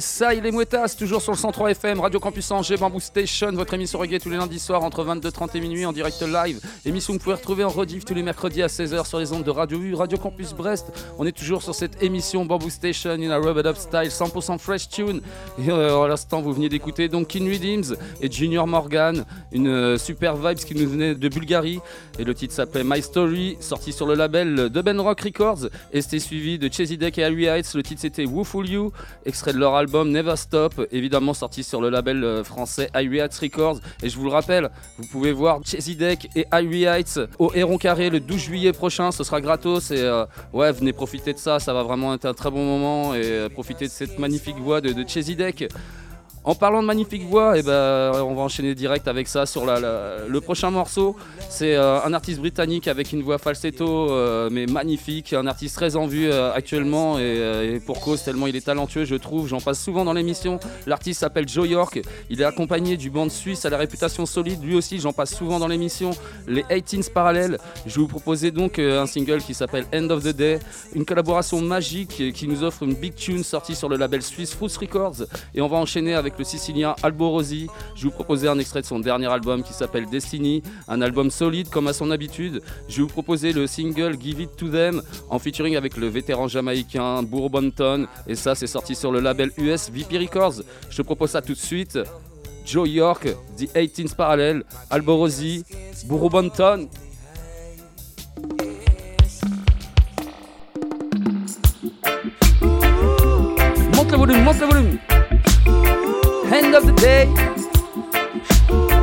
ça, il est Mouettas, toujours sur le 103 FM, Radio Campus Angers, Bamboo Station, votre émission reggae tous les lundis soirs entre 22h30 et minuit en direct live. Émission que vous pouvez retrouver en rediff tous les mercredis à 16h sur les ondes de Radio U, Radio Campus Brest. On est toujours sur cette émission Bamboo Station in a Rub It Up Style, 100% fresh tune. Et euh, à l'instant, vous veniez d'écouter donc King Redeems et Junior Morgan, une euh, super vibes qui nous venait de Bulgarie. Et le titre s'appelait My Story, sorti sur le label de Ben Rock Records. Et c'était suivi de Chesy Deck et Harry Heights. Le titre c'était Who Fool You, extrait de leur album Never Stop, évidemment sorti sur le label euh, français Irie Heights Records. Et je vous le rappelle, vous pouvez voir Chesy Deck et Irie Heights au Héron Carré le 12 juillet prochain. Ce sera gratos. Et euh, ouais, venez profiter de ça. Ça va vraiment être un très bon moment. Et euh, profiter de cette magnifique voix de, de Deck. En parlant de magnifique voix, eh ben, on va enchaîner direct avec ça sur le prochain morceau. C'est euh, un artiste britannique avec une voix falsetto, euh, mais magnifique. Un artiste très en vue euh, actuellement et, pour cause, tellement il est talentueux, je trouve. J'en passe souvent dans l'émission. L'artiste s'appelle Joe York. Il est accompagné du band suisse à la réputation solide. Lui aussi, j'en passe souvent dans l'émission. Les 18s parallèles. Je vais vous proposer donc un single qui s'appelle End of the Day. Une collaboration magique qui nous offre une big tune sortie sur le label suisse Fruits Records. Et on va enchaîner avec le sicilien Alborosi. Je vous proposer un extrait de son dernier album qui s'appelle Destiny, un album solide comme à son habitude. Je vous proposer le single Give It to Them en featuring avec le vétéran jamaïcain Bourbonton. Et ça, c'est sorti sur le label US VP Records. Je te propose ça tout de suite. Joe York, The 18th Parallel, Alborosi, Bourbonton. Monte le volume, monte le volume. End of the day.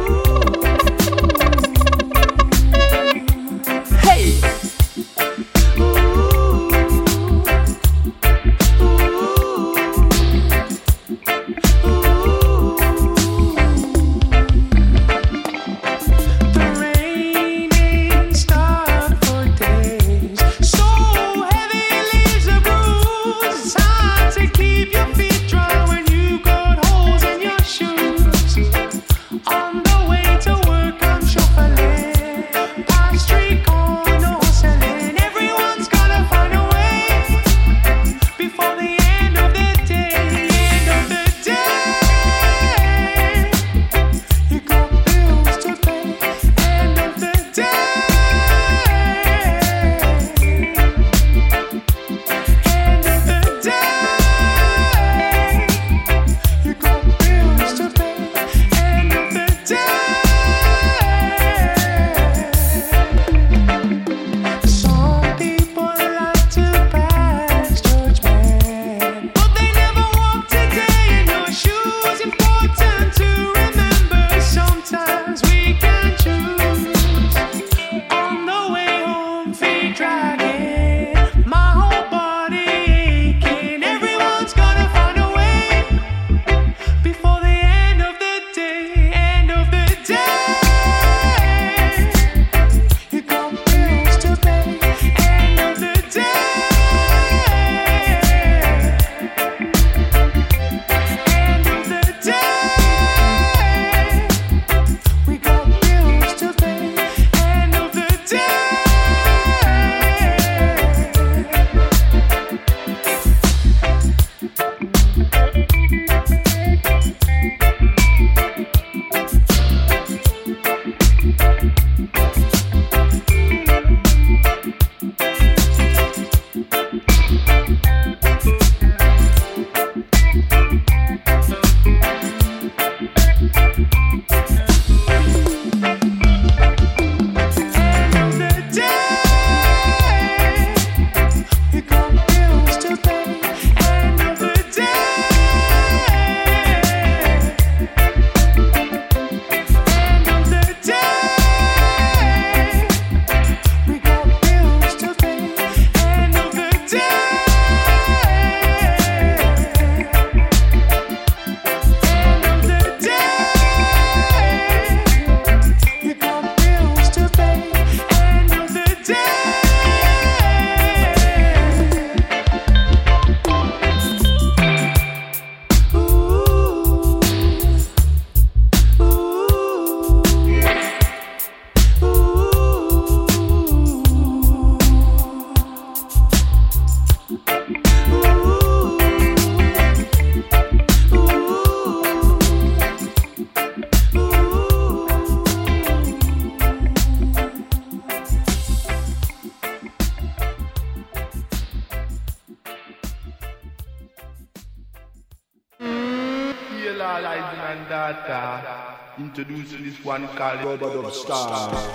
This one called Rubber Dub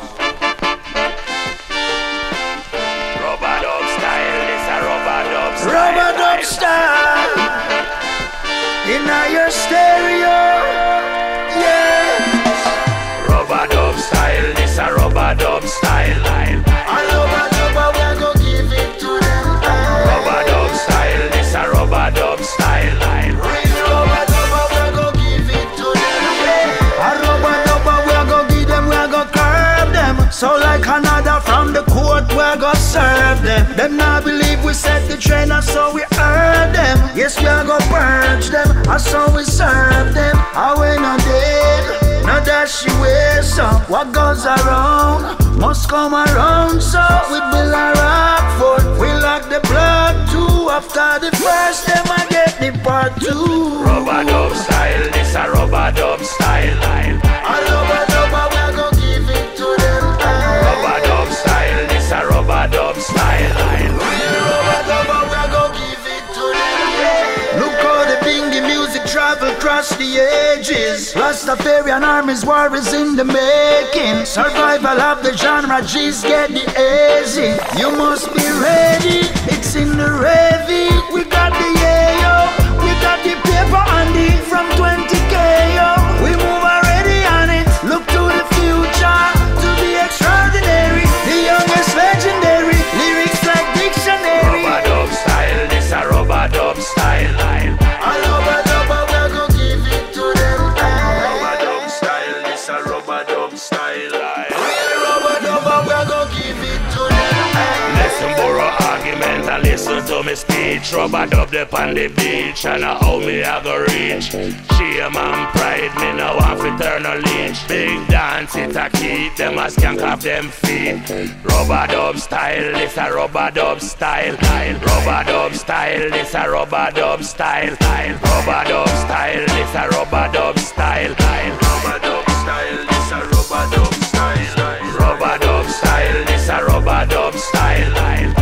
so we serve them. I when not dead, not that she wears up. What goes around must come around. So we build a rock fort, we lock the plug too. After the first, them I get the part two. Rubadub style, this a rubadub style. Across the ages. Rastafarian armies, war is in the making. Survival of the genre, G's get the easy. You must be ready, it's in the raving. We got the yayo, we got the paper and the from 20k listen to me speech. Rubber dub up on the beach and a how me I go reach. Shame and pride, me no want fi turn lynch. Big dance it a keep them a skank off them feet. Rubber dub style, this a rubber dub style. Rubber dub style, this a rubber dub style. Rubber dub style, this a rubber dub style. Rubber dub style, this a rubber dub style. Rubber dub style, this a rubber dub style.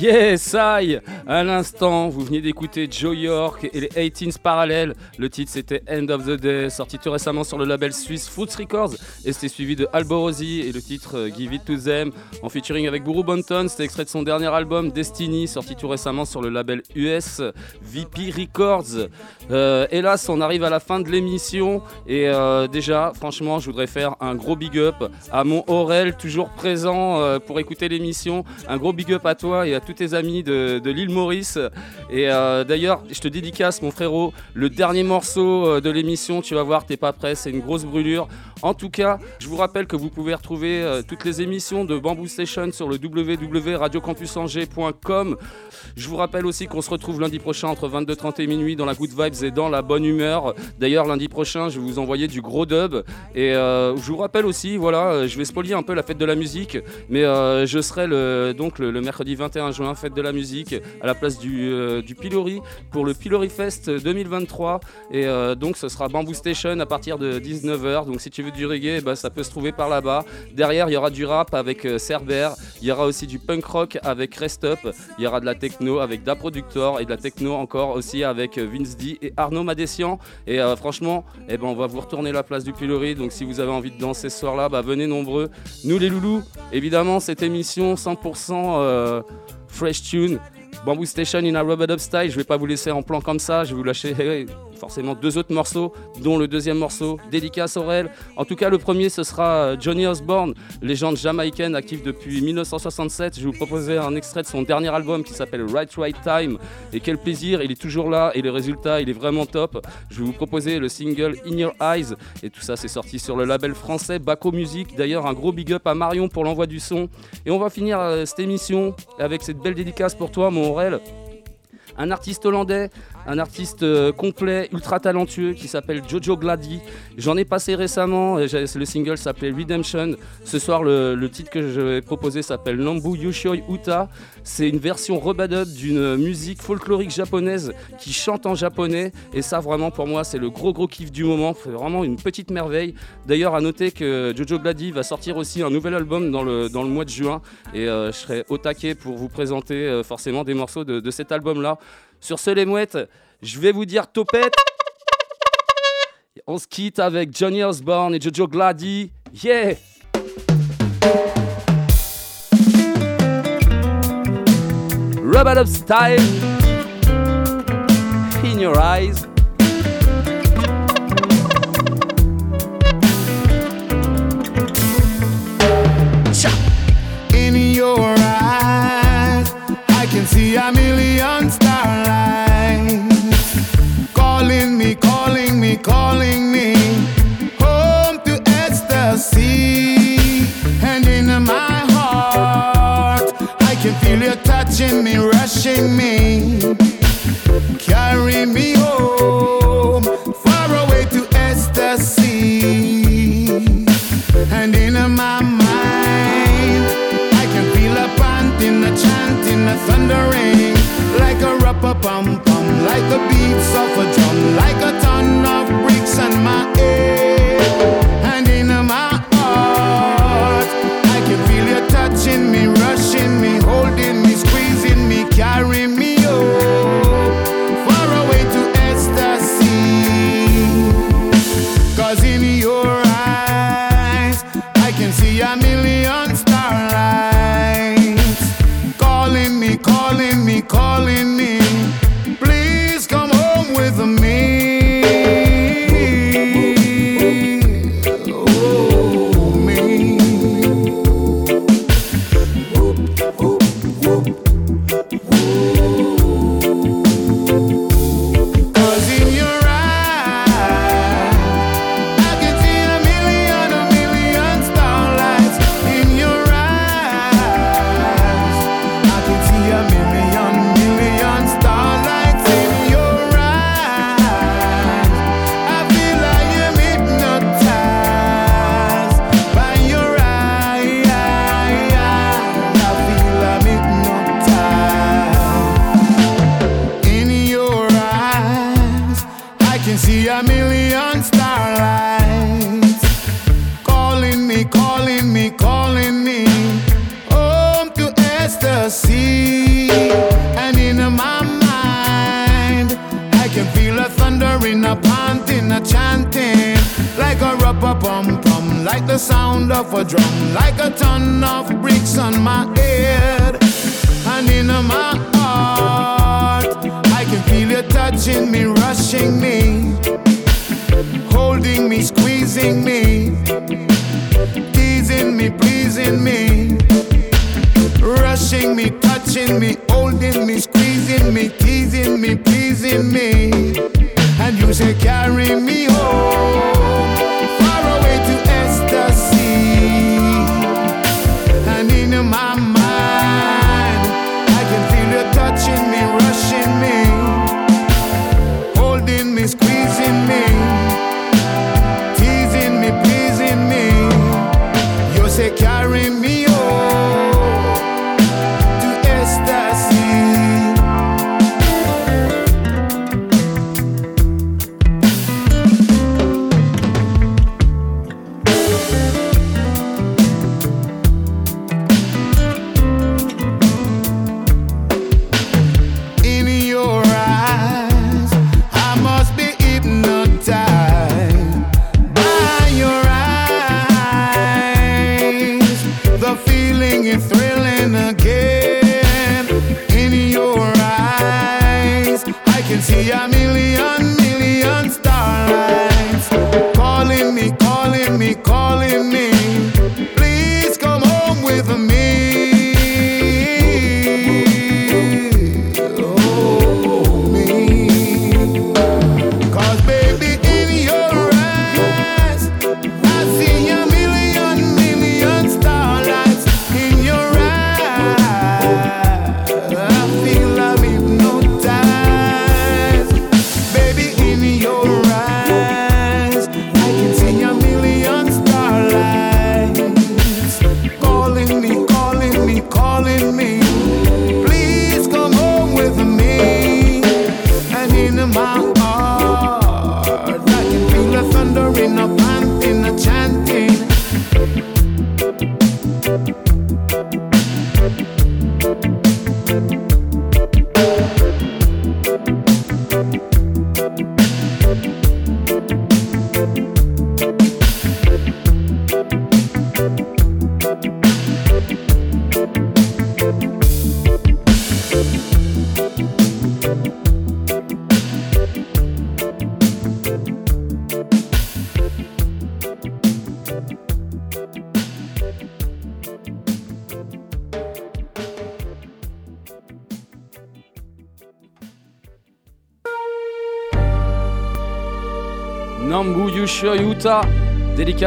Yeah, saia! À l'instant, vous veniez d'écouter Joe York et les 18s parallèles. Le titre c'était End of the Day, sorti tout récemment sur le label suisse Fruits Records. Et c'était suivi de Alborosi et le titre euh, Give It to Them en featuring avec Buru Bonton. C'était extrait de son dernier album Destiny, sorti tout récemment sur le label US VP Records. Euh, hélas, on arrive à la fin de l'émission. Et euh, déjà, franchement, je voudrais faire un gros big up à mon Aurel, toujours présent pour écouter l'émission. Un gros big up à toi et à tous tes amis de, de l'île Et euh, d'ailleurs, je te dédicace, mon frérot, le dernier morceau euh, de l'émission. Tu vas voir, t'es pas prêt, c'est une grosse brûlure. En tout cas, je vous rappelle que vous pouvez retrouver euh, toutes les émissions de Bamboo Station sur le www.radiocampusangers.com. Je vous rappelle aussi qu'on se retrouve lundi prochain entre 22h30 et minuit dans la good vibes et dans la bonne humeur. D'ailleurs, lundi prochain, je vais vous envoyer du gros dub. Et je vous rappelle aussi, voilà, je vais spolier un peu la fête de la musique, mais je serai le, donc le, mercredi 21 juin, fête de la musique, place du, euh, du Pilori pour le Pilori Fest 2023. Et euh, donc, ce sera Bamboo Station à partir de 19h. Donc, si tu veux du reggae, ben, ça peut se trouver par là-bas. Derrière, il y aura du rap avec euh, Cerber. Il y aura aussi du punk rock avec Rest Up. Il y aura de la techno avec Da Productor et de la techno encore aussi avec Vince et Arnaud Madessian. Et franchement, eh ben, on va vous retourner la place du Pilori. Donc, si vous avez envie de danser ce soir-là, bah, venez nombreux. Nous, les loulous, évidemment, cette émission 100% euh, fresh tune. Bamboo Station in a rubber dub style, je vais pas vous laisser en plan comme ça, je vais vous lâcher forcément deux autres morceaux, dont le deuxième morceau, dédicace Aurel. En tout cas, le premier, ce sera euh, Johnny Osborne, légende jamaïcaine active depuis 1967. Je vais vous proposer un extrait de son dernier album qui s'appelle Right Right Time. Et quel plaisir, il est toujours là et le résultat, il est vraiment top. Je vais vous proposer le single In Your Eyes. Et tout ça, c'est sorti sur le label français Baco Music. D'ailleurs, un gros big up à Marion pour l'envoi du son. Et on va finir euh, cette émission avec cette belle dédicace pour toi, mon Aurel. Un artiste hollandais, un artiste euh, complet, ultra talentueux qui s'appelle Jojo Glady. J'en ai passé récemment, j'ai- le single s'appelait Redemption. Ce soir, le, titre que je vais proposer s'appelle Nambu Yushoi Uta. C'est une version rebadub d'une musique folklorique japonaise qui chante en japonais. Et ça, vraiment, pour moi, c'est le gros gros kiff du moment. C'est vraiment une petite merveille. D'ailleurs, à noter que Jojo Glady va sortir aussi un nouvel album dans le, dans le mois de juin. Et euh, je serai au taquet pour vous présenter euh, forcément des morceaux de cet album-là. Sur ce, les mouettes, je vais vous dire topette. On se quitte avec Johnny Osborne et Jojo Glady. Yeah! Rub it up style. In your eyes. In your eyes, I can see a million starlights me, rushing me, carry me home, far away to ecstasy. And in my mind, I can feel a panting, a chanting, a thundering, like a rapper pum pum, like the beats of a drum, like a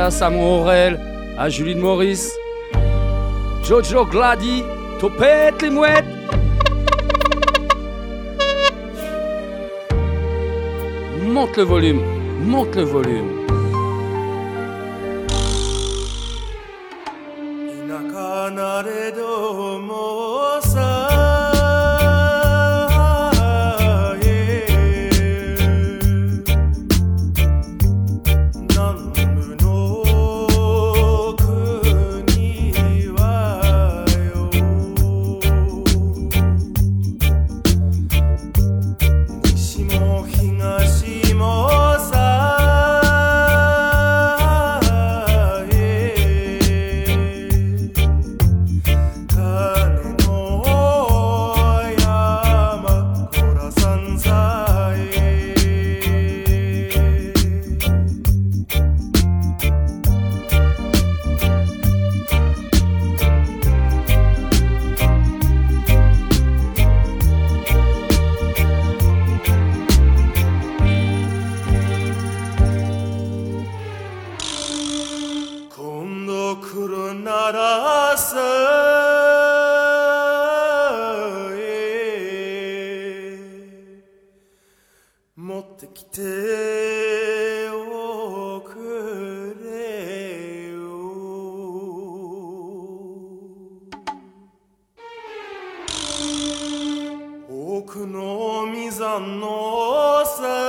à Samuel Aurel, à Julie de Maurice, Jojo Glady, Topette les mouettes. Monte le volume, monte le volume. nomes a nossa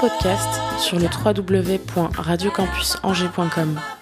podcast sur le www.radiocampusangers.com.